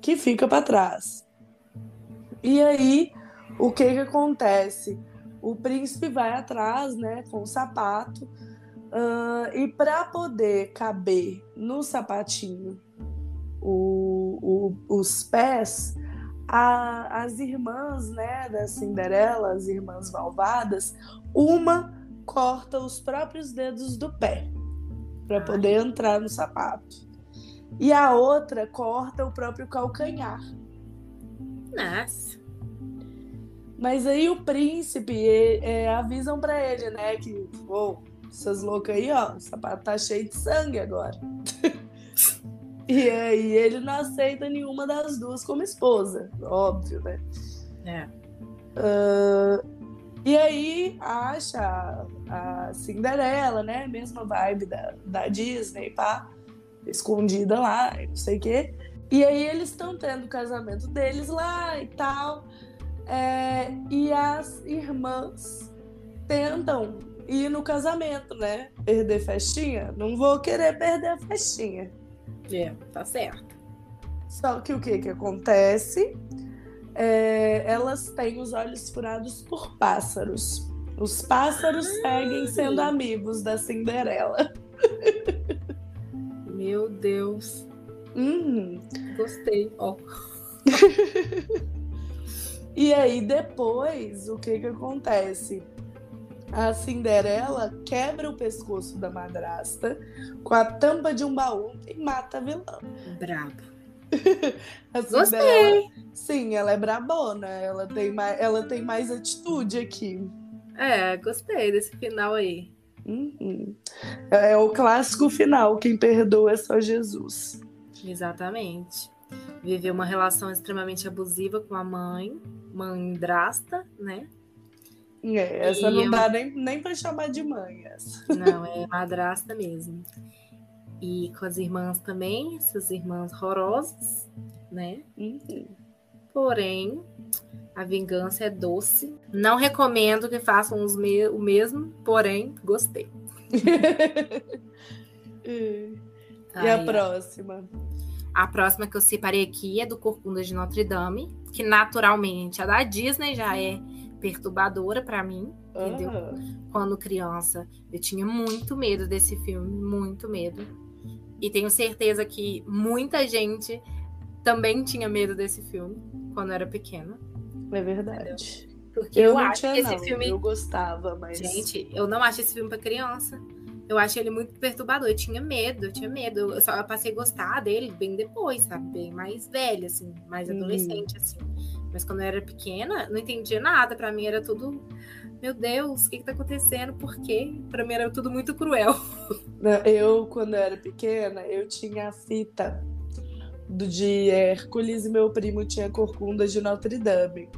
Que fica para trás. E aí, o que que acontece? O príncipe vai atrás, né, com o sapato, ah, e para poder caber no sapatinho o- o- os pés, a- as irmãs, né, da Cinderela, as irmãs malvadas, uma corta os próprios dedos do pé para poder entrar no sapato. E a outra corta o próprio calcanhar. Nossa. Mas aí o príncipe é, é, avisam pra ele, né, que, pô, essas loucas aí, ó, o sapato tá cheio de sangue agora. <laughs> e aí ele não aceita nenhuma das duas como esposa, óbvio, né? É. E aí acha a, a Cinderela, né? Mesma vibe da, da Disney, pá, escondida lá, não sei o quê. E aí eles estão tendo o casamento deles lá e tal. É, e as irmãs tentam ir no casamento, né? Perder festinha? Não vou querer perder a festinha. É, tá certo. Só que o que que acontece? É, elas têm os olhos furados por pássaros. Os pássaros seguem sendo amigos da Cinderela. <laughs> Meu Deus. Uhum. Gostei. Ó. <laughs> E aí depois, o que que acontece? A Cinderela quebra o pescoço da madrasta com a tampa de um baú e mata a vilã. Brabo. <laughs> A Gostei. Sim, ela é brabona, ela tem mais, ela tem mais atitude aqui. É, gostei desse final aí. Uhum. É o clássico final, quem perdoa é só Jesus. Exatamente. Viveu uma relação extremamente abusiva com a mãe, mãe drasta, né? É, essa E não eu- dá nem, nem pra chamar de mãe, essa. Não, é madrasta mesmo. E com as irmãs também, essas irmãs horrorosas, né? Uhum. Porém, a vingança é doce. Não recomendo que façam os me- o mesmo, porém, gostei. <laughs> e Ai, a próxima? A próxima que eu separei aqui é do Corcunda de Notre Dame, que naturalmente a da Disney já é perturbadora pra mim, entendeu? Quando criança, eu tinha muito medo desse filme, muito medo. E tenho certeza que muita gente também tinha medo desse filme quando era pequena. É verdade. Porque Eu, eu, não acho tinha, que esse não. filme. Eu gostava, mas. Gente, eu não acho esse filme pra criança. Eu acho ele muito perturbador. Eu tinha medo, eu tinha medo. Eu só passei a gostar dele bem depois, sabe? Bem mais velha, assim, mais Uhum. adolescente, assim. Mas quando eu era pequena, não entendia nada. Pra mim era tudo. Meu Deus, o que, que tá acontecendo? Por quê? Pra mim era tudo muito cruel. <laughs> Eu, quando eu era pequena, eu tinha a fita do de Hércules e meu primo tinha Corcunda de Notre Dame.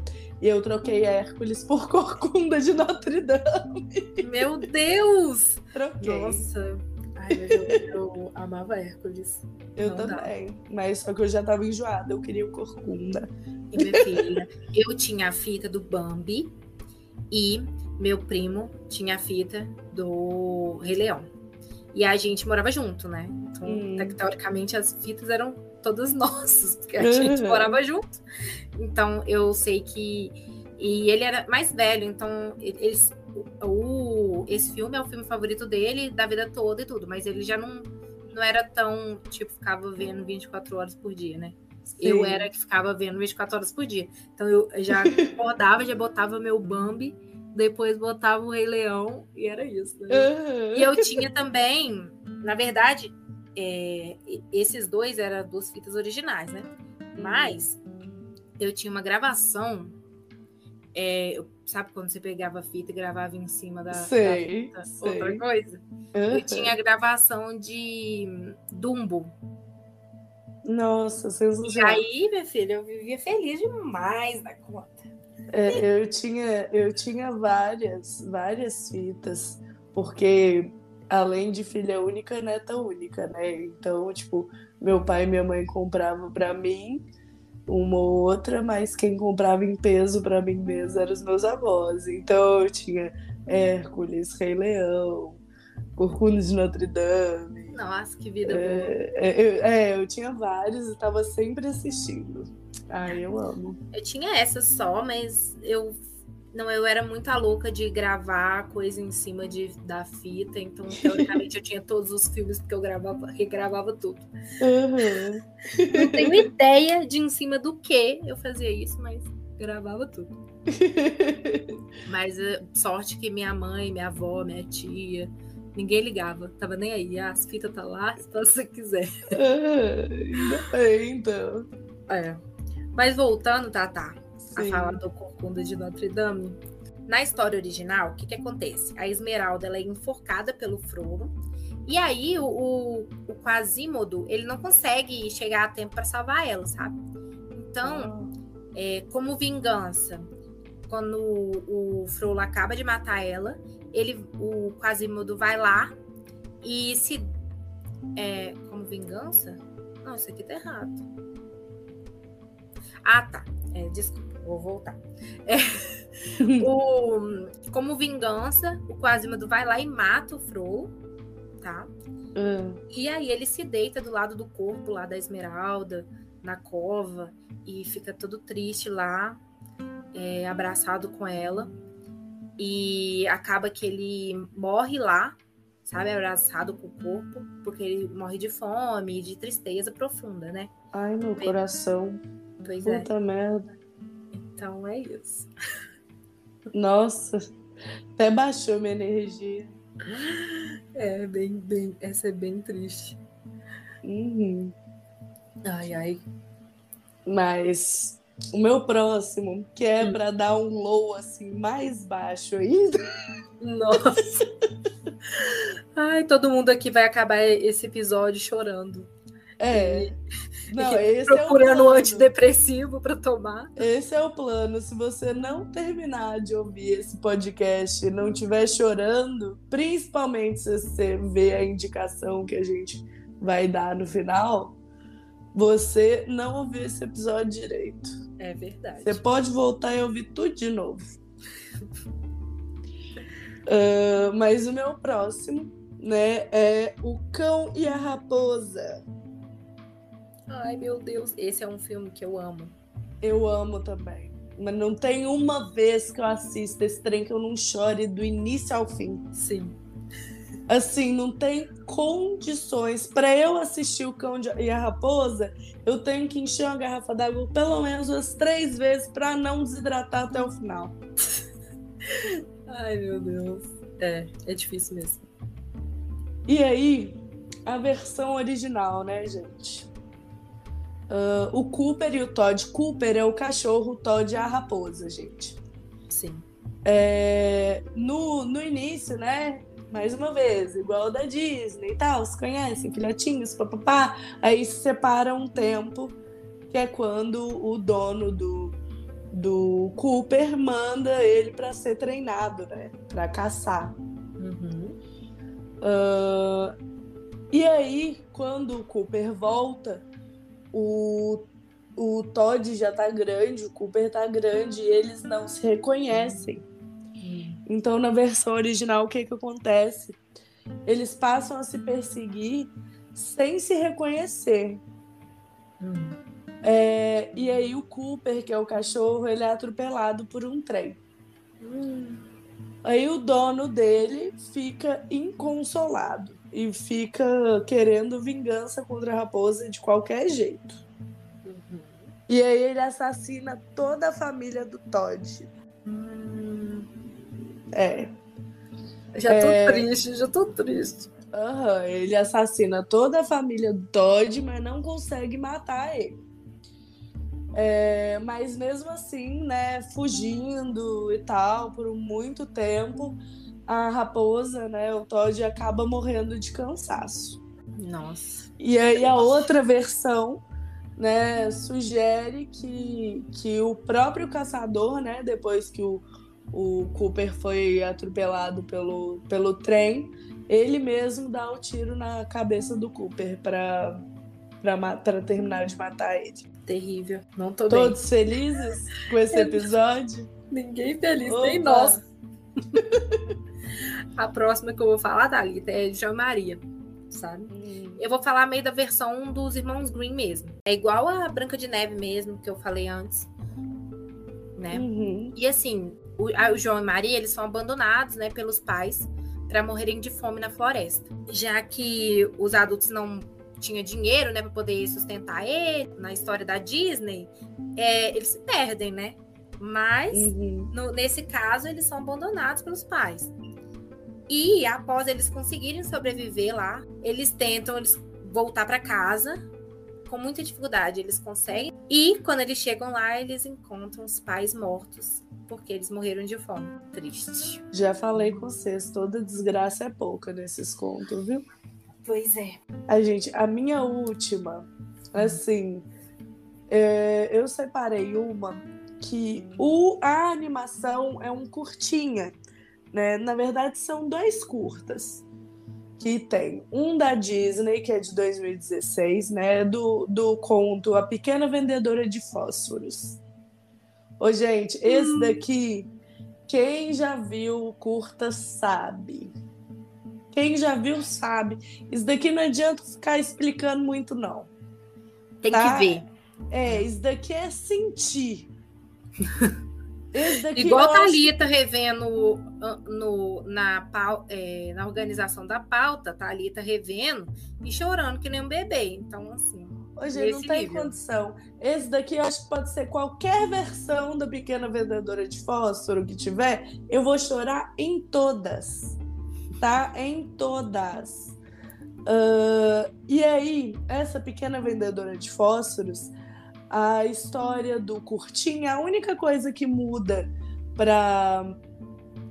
E eu troquei Hércules por Corcunda de Notre Dame. Meu Deus! Troquei. Nossa. Ai, eu, eu amava Hércules. eu não dá. também. Mas só que eu já tava enjoada, eu queria o Corcunda. E minha filha, eu tinha a fita do Bambi e meu primo tinha a fita do Rei Leão. E a gente morava junto, né? Então, Hum. te- teoricamente, as fitas eram todas <laughs> nossas, porque a gente Uhum. morava junto. Então, eu sei que. E ele era mais velho, então eles. O, esse filme é o filme favorito dele da vida toda e tudo, mas ele já não, não era tão, tipo, ficava vendo 24 horas por dia, né? Eu Sim. era que ficava vendo 24 horas por dia. Então eu já <laughs> acordava, já botava meu Bambi, depois botava o Rei Leão e era isso. Né? Aham. E eu tinha também na verdade, é, esses dois eram duas fitas originais, né? Uhum. Mas eu tinha uma gravação. é, sabe quando você pegava a fita e gravava em cima da, da Sei, fita? sei. Outra coisa? Aham. Eu tinha a gravação de Dumbo. Nossa, E sensacional. aí, minha filha, eu vivia feliz demais da conta. É, eu tinha, eu tinha várias, várias fitas, porque além de filha única, neta única, né? Então, tipo, meu pai e minha mãe compravam pra mim uma ou outra, mas quem comprava em peso pra mim mesmo eram os meus avós. Então, eu tinha Hércules, Rei Leão, Corcunda de Notre Dame. Nossa, que vida boa. É, é, eu, é, eu tinha vários e tava sempre assistindo. Ai, eu amo. Eu tinha essa só, mas eu não, eu era muito a louca de gravar coisa em cima de, da fita, então teoricamente eu tinha todos os filmes porque eu gravava, regravava tudo. Uhum. Não tenho ideia de em cima do que eu fazia isso, mas gravava tudo. Mas eh, sorte que minha mãe, minha avó, minha tia, ninguém ligava, tava nem aí. Ah, as fitas tá lá, se você quiser. Ainda bem, então. É. Mas voltando, Tatá, a Sim. falar do Corcunda de Notre Dame. Na história original, o que, que acontece? A Esmeralda ela é enforcada pelo Frodo. E aí o, o, o Quasimodo, ele não consegue chegar a tempo para salvar ela, sabe? Então, é, como vingança, quando o, o acaba de matar ela, ele, o Quasimodo vai lá e se. é, como vingança? Não, isso aqui tá errado. Ah, tá. É, desculpa, vou voltar. <laughs> É, o- como vingança, o Quasimodo vai lá e mata o Frollo, tá? Ah, E aí ele se deita do lado do corpo lá da Esmeralda, na cova, e fica todo triste lá, é, abraçado com ela. E acaba que ele morre lá, sabe, abraçado com o corpo, porque ele morre de fome e de tristeza profunda, né? Ai, meu coração. Pois é. Puta merda. Então é isso. Nossa. Até baixou minha energia. É bem, bem, essa é bem triste. Uhum. Ai, ai. Mas o meu próximo, que é pra dar um low assim mais baixo ainda. Nossa. Ai, todo mundo aqui vai acabar esse episódio chorando. É. Não, esse é o procurando um plano. antidepressivo para tomar. Esse é o plano. Se você não terminar de ouvir esse podcast e não estiver chorando, principalmente se você vê a indicação que a gente vai dar no final, você não ouviu esse episódio direito. É verdade. Você pode voltar e ouvir tudo de novo. <laughs> Ah, mas o meu próximo, né, é O Cão e a Raposa. Ai, meu Deus. Esse é um filme que eu amo. Eu amo também. Mas não tem uma vez que eu assisto esse trem que eu não chore do início ao fim. Sim. Assim, não tem condições. Para eu assistir o Cão e a Raposa, eu tenho que encher uma garrafa d'água pelo menos umas três vezes para não desidratar até o final. <laughs> Ai, meu Deus. É, é difícil mesmo. E aí, a versão original, né, gente? Ah, o Cooper e o Todd. Cooper é o cachorro, o Todd é a raposa, gente. Sim. É, no, no início, né? Mais uma vez, igual da Disney e tal, se conhecem, filhotinhos, papapá. Aí se separa um tempo, que é quando o dono do, do Cooper manda ele para ser treinado, né? Para caçar. Uhum. Ah, e aí, quando o Cooper volta, o, o Todd já tá grande, o Cooper tá grande e eles não se reconhecem. Então, na versão original, o que que acontece? Eles passam a se perseguir sem se reconhecer. Uhum. É, e aí o Cooper, que é o cachorro, ele é atropelado por um trem. Hum. Aí o dono dele fica inconsolado e fica querendo vingança contra a raposa de qualquer jeito. Uhum. E aí ele assassina toda a família do Todd. Hum. É. Já tô é... triste, já tô triste. Uhum, ele assassina toda a família Todd, mas não consegue matar ele. É, mas mesmo assim, né, fugindo e tal, por muito tempo, a raposa, né, o Todd acaba morrendo de cansaço. Nossa. E aí a outra versão, né, sugere que, que o próprio caçador, né, depois que o, o Cooper foi atropelado pelo, pelo trem, ele mesmo dá o tiro na cabeça do Cooper para para terminar de matar ele. Terrível. Não tô Todos bem. felizes com esse episódio? Ninguém feliz, Opa. nem nós. <laughs> A próxima que eu vou falar, Thalita, é de João Maria, sabe? Hum. Eu vou falar meio da versão dos irmãos Green mesmo. É igual a Branca de Neve mesmo, que eu falei antes. Né? Uhum. E assim, o, o João e Maria, eles são abandonados, né, pelos pais para morrerem de fome na floresta. Já que os adultos não tinham dinheiro, né, para poder sustentar ele, na história da Disney, é, eles se perdem, né? Mas uhum. no, nesse caso eles são abandonados pelos pais. E após eles conseguirem sobreviver lá, eles tentam eles voltar para casa com muita dificuldade. Eles conseguem. E quando eles chegam lá, eles encontram os pais mortos porque eles morreram de fome. Triste. Já falei com vocês, toda desgraça é pouca nesses contos, viu? Pois é. A gente, a minha última, assim, é, eu separei uma que o, a animação é um curtinha, né? Na verdade, são dois curtas. Que tem um da Disney, que é de 2016, né? Do, do conto A Pequena Vendedora de Fósforos. Ô, gente, esse hum. daqui, quem já viu o curta sabe. Quem já viu sabe. Isso daqui não adianta ficar explicando muito, não. Tem tá? que ver. É, isso daqui é sentir. <laughs> Igual a Thalita revendo no, na, é, na organização da pauta, Thalita revendo e chorando que nem um bebê. Então, assim. Hoje não tem nível. condição. Esse daqui eu acho que pode ser qualquer versão da pequena vendedora de fósforo que tiver. Eu vou chorar em todas. Tá? Em todas. Uh, e aí, essa pequena vendedora de fósforos a história do curtinho, a única coisa que muda para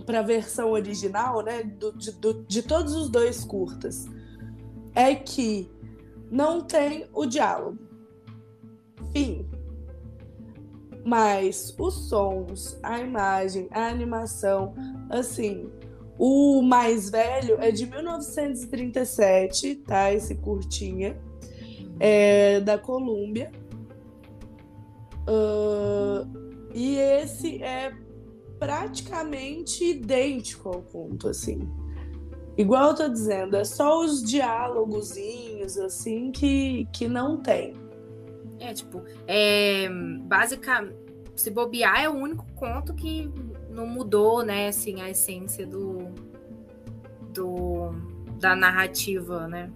para a versão original, né, do, de, do, de todos os dois curtas, é que não tem o diálogo. Fim. Mas os sons, a imagem, a animação, assim, o mais velho é de 1937, tá? Esse curtinha, é da Colômbia. Uh, e esse é praticamente idêntico ao conto, assim. Igual eu tô dizendo, é só os diálogozinhos, assim, que, que não tem. É, tipo, é, basicamente, se bobear é o único conto que não mudou, né, assim, a essência do, do da narrativa, né?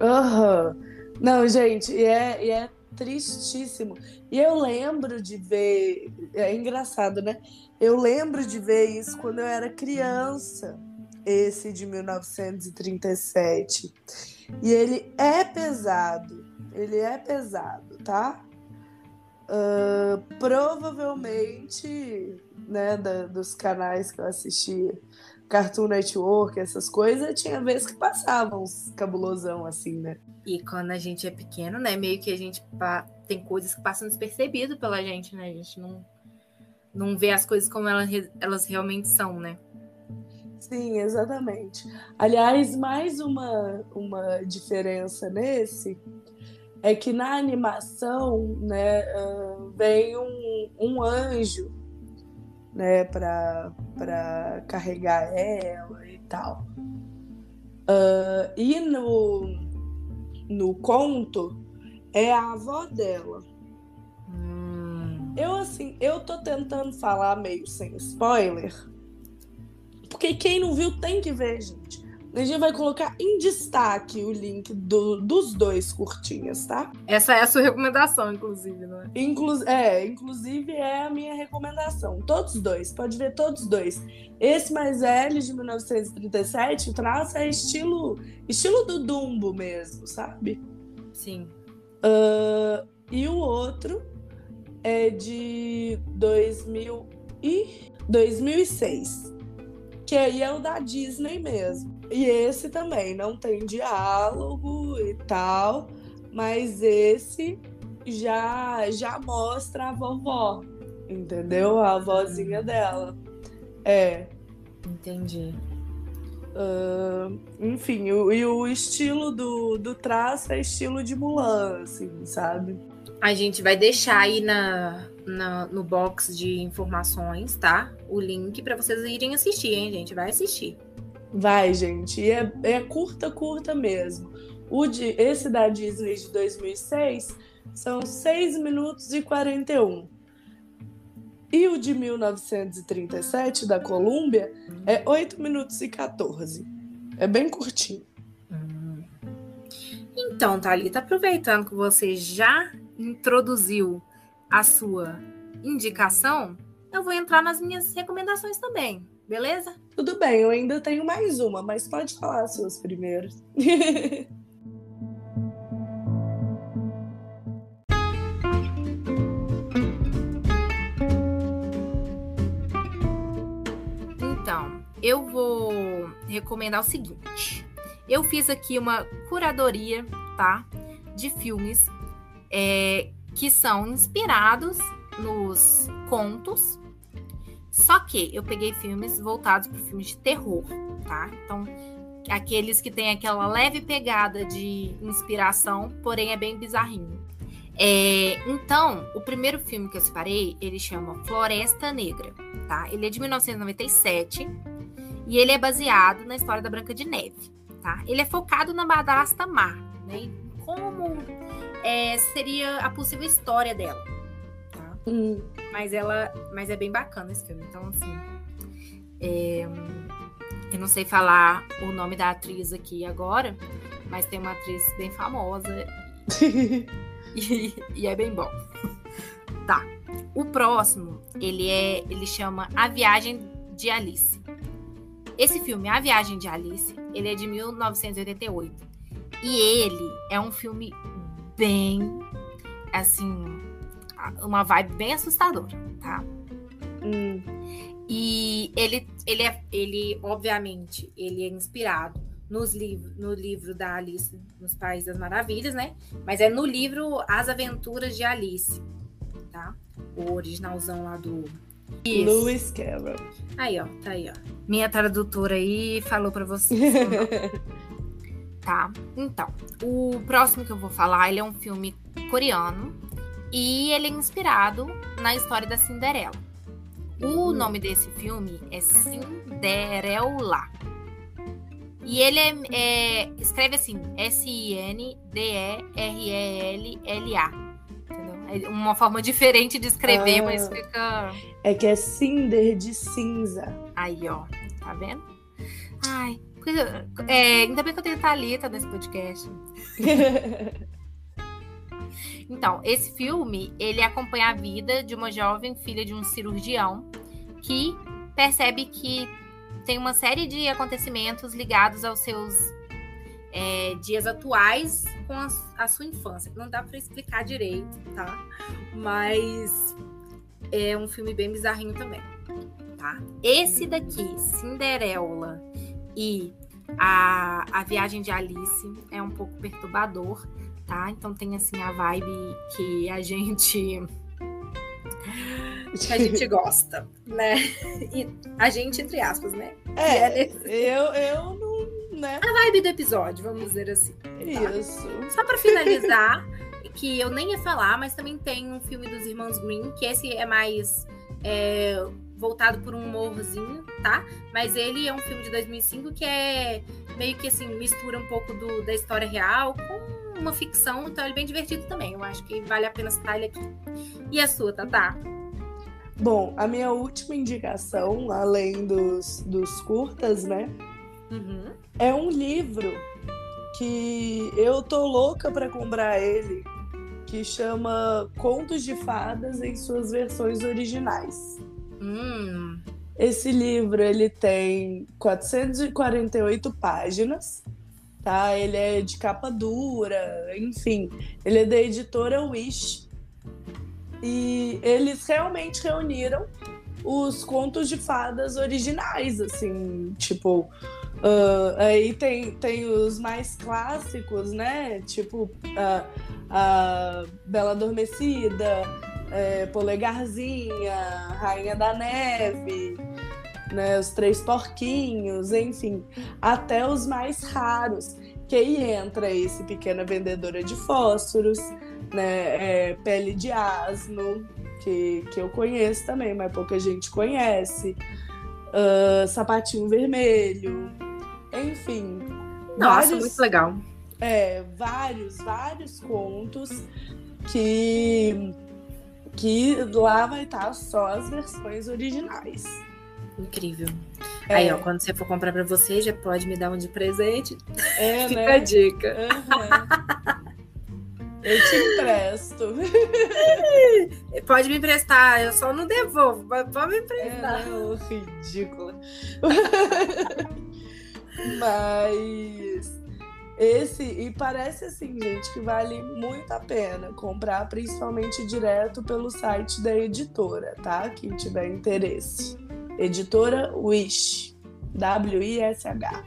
Aham. Uhum. Não, gente, e é, e é tristíssimo. E eu lembro de ver, é engraçado, né? Eu lembro de ver isso quando eu era criança, esse de 1937. E ele é pesado, ele é pesado, tá? Uh, provavelmente, né, da, dos canais que eu assistia, Cartoon Network, essas coisas, tinha vezes que passavam uns cabulosão assim, né? E quando a gente é pequeno, né, meio que a gente tem coisas que passam despercebido pela gente, né? A gente não, não vê as coisas como elas, elas realmente são, né? Sim, exatamente. Aliás, mais uma, uma diferença nesse é que na animação, né, uh, vem um, um anjo né, para carregar ela e tal. Uh, e no, no conto é a avó dela. Hum. Eu assim, eu tô tentando falar meio sem spoiler, porque quem não viu tem que ver, gente. A gente vai colocar em destaque o link do, dos dois curtinhas, tá? Essa é a sua recomendação, inclusive, não é? Inclu é, inclusive é a minha recomendação. Todos dois, pode ver todos dois. Esse mais velho, de 1937, o traço é estilo, estilo do Dumbo mesmo, sabe? Sim. Uh, e o outro é de 2000 e 2006, que aí é o da Disney mesmo. E esse também não tem diálogo e tal, mas esse já já mostra a vovó, entendeu? A vozinha dela. É. Entendi. Uh, enfim, o, e o estilo do, do traço é estilo de Mulan, assim, sabe? A gente vai deixar aí na, na, no box de informações, tá? O link para vocês irem assistir, hein, gente? Vai assistir. Vai, gente. E é, é curta, curta mesmo. O de, esse da Disney de 2006 são 6 minutos e 41. E o de 1937, da Colômbia, é 8 minutos e 14. É bem curtinho. Hum. Então, Thalita, aproveitando que você já introduziu a sua indicação, eu vou entrar nas minhas recomendações também, beleza? Tudo bem, eu ainda tenho mais uma, mas pode falar as suas primeiras. <laughs> então, eu vou recomendar o seguinte. Eu fiz aqui uma curadoria, tá? De filmes é, que são inspirados nos contos. Só que eu peguei filmes voltados para filmes de terror, tá? Então, aqueles que têm aquela leve pegada de inspiração, porém é bem bizarrinho. É, então, o primeiro filme que eu separei, ele chama Floresta Negra, tá? Ele é de 1997 e ele é baseado na história da Branca de Neve, tá? Ele é focado na madrasta Má, né? Como é, seria a possível história dela. Hum. Mas ela. Mas é bem bacana esse filme. Então, assim. É, eu não sei falar o nome da atriz aqui agora, mas tem uma atriz bem famosa. e, e é bem bom. Tá. O próximo, ele é. Ele chama A Viagem de Alice. Esse filme, A Viagem de Alice, ele é de 1988. E ele é um filme bem, assim, uma vibe bem assustadora, tá? Hum. E ele, ele, é, ele, obviamente, ele é inspirado nos livros, no livro da Alice nos Países das Maravilhas, né? Mas é no livro As Aventuras de Alice, tá? O originalzão lá do Isso. Lewis Carroll. Aí, ó, tá aí, ó. Minha tradutora aí falou para vocês. <laughs> tá? Então, o próximo que eu vou falar, ele é um filme coreano e ele é inspirado na história da Cinderela. O nome desse filme é Cinderela. E ele é, é escreve assim, S-I-N-D-E-R-E-L-L-A. É uma forma diferente de escrever, ah, mas fica. É que é Cinder de cinza. Aí, ó. Tá vendo? Ai, é, ainda bem que eu tenho Thalita nesse podcast. <laughs> então, esse filme, ele acompanha a vida de uma jovem filha de um cirurgião que percebe que tem uma série de acontecimentos ligados aos seus é, dias atuais com a, a, sua infância. Não dá para explicar direito, tá? Mas é um filme bem bizarrinho também, tá? Esse daqui, Cinderela, e a, a viagem de Alice é um pouco perturbador, tá? Então tem assim a vibe que a gente que a gente <laughs> gosta, né? E a gente entre aspas, né? É, é eu eu não, né? A vibe do episódio, vamos dizer assim. Tá? Isso. Só para finalizar, <laughs> que eu nem ia falar, mas também tem um filme dos irmãos Green, que esse é mais é, voltado por um humorzinho, tá? Mas ele é um filme de 2005 que é meio que assim, mistura um pouco do, da história real com uma ficção, então ele é bem divertido também. Eu acho que vale a pena citar ele aqui. E a sua, Tatá? Bom, a minha última indicação, além dos, dos curtas, né? Uhum. É um livro que eu tô louca para comprar ele, que chama Contos de Fadas em suas versões originais. Hum. Esse livro ele tem 448 páginas, tá? Ele é de capa dura, enfim, ele é da editora Wish. E eles realmente reuniram os contos de fadas originais, assim, tipo, uh, aí tem, tem os mais clássicos, né? Tipo, a, Bela Adormecida, é, Polegarzinha, Rainha da Neve, né? Os Três Porquinhos, enfim, até os mais raros, que aí entra esse Pequena Vendedora de Fósforos, né? É, Pele de Asno, que, que eu conheço também, mas pouca gente conhece. Uh, Sapatinho Vermelho, enfim. Nossa, vários, muito legal. É, vários, vários contos que, que lá vai estar só as versões originais. Incrível. É. Aí, ó, quando você for comprar para você, já pode me dar um de presente. É, <laughs> Fica né? a dica. Uhum. Eu te empresto. <laughs> Pode me emprestar, eu só não devolvo, mas pode me emprestar. É, não, ridícula. <laughs> mas esse, e parece assim, gente, que vale muito a pena comprar, principalmente direto pelo site da editora, tá? Quem tiver interesse. Editora Wish. W-I-S-H.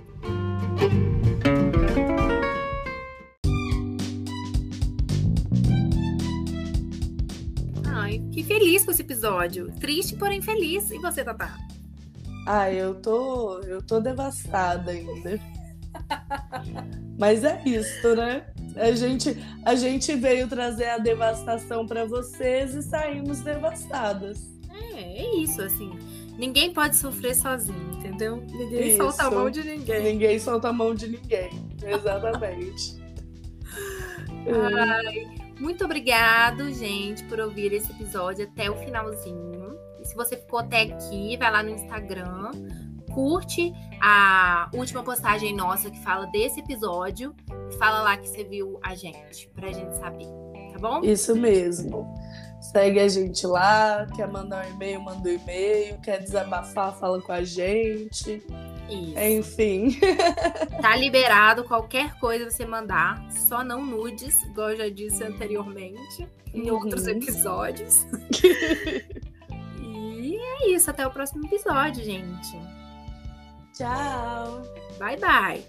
Que feliz com esse episódio. Triste, porém feliz. E você, Tatá? Ah, eu tô, eu tô devastada ainda. <laughs> Mas é isso, né? A gente, a gente veio trazer a devastação para vocês e saímos devastadas. É, é isso, assim. Ninguém pode sofrer sozinho, entendeu? Ninguém isso. solta a mão de ninguém. Ninguém solta a mão de ninguém. Exatamente. <laughs> Ai, muito obrigado, gente, por ouvir esse episódio até o finalzinho. E se você ficou até aqui, vai lá no Instagram, curte a última postagem nossa que fala desse episódio e fala lá que você viu a gente, pra gente saber, tá bom? Isso mesmo. Segue a gente lá, quer mandar um e-mail, manda um e-mail, quer desabafar, fala com a gente. Isso. Enfim. <laughs> Tá liberado qualquer coisa você mandar, só não nudes, igual eu já disse anteriormente em uhum. outros episódios. <laughs> e é isso, até o próximo episódio, gente. Tchau. Bye bye.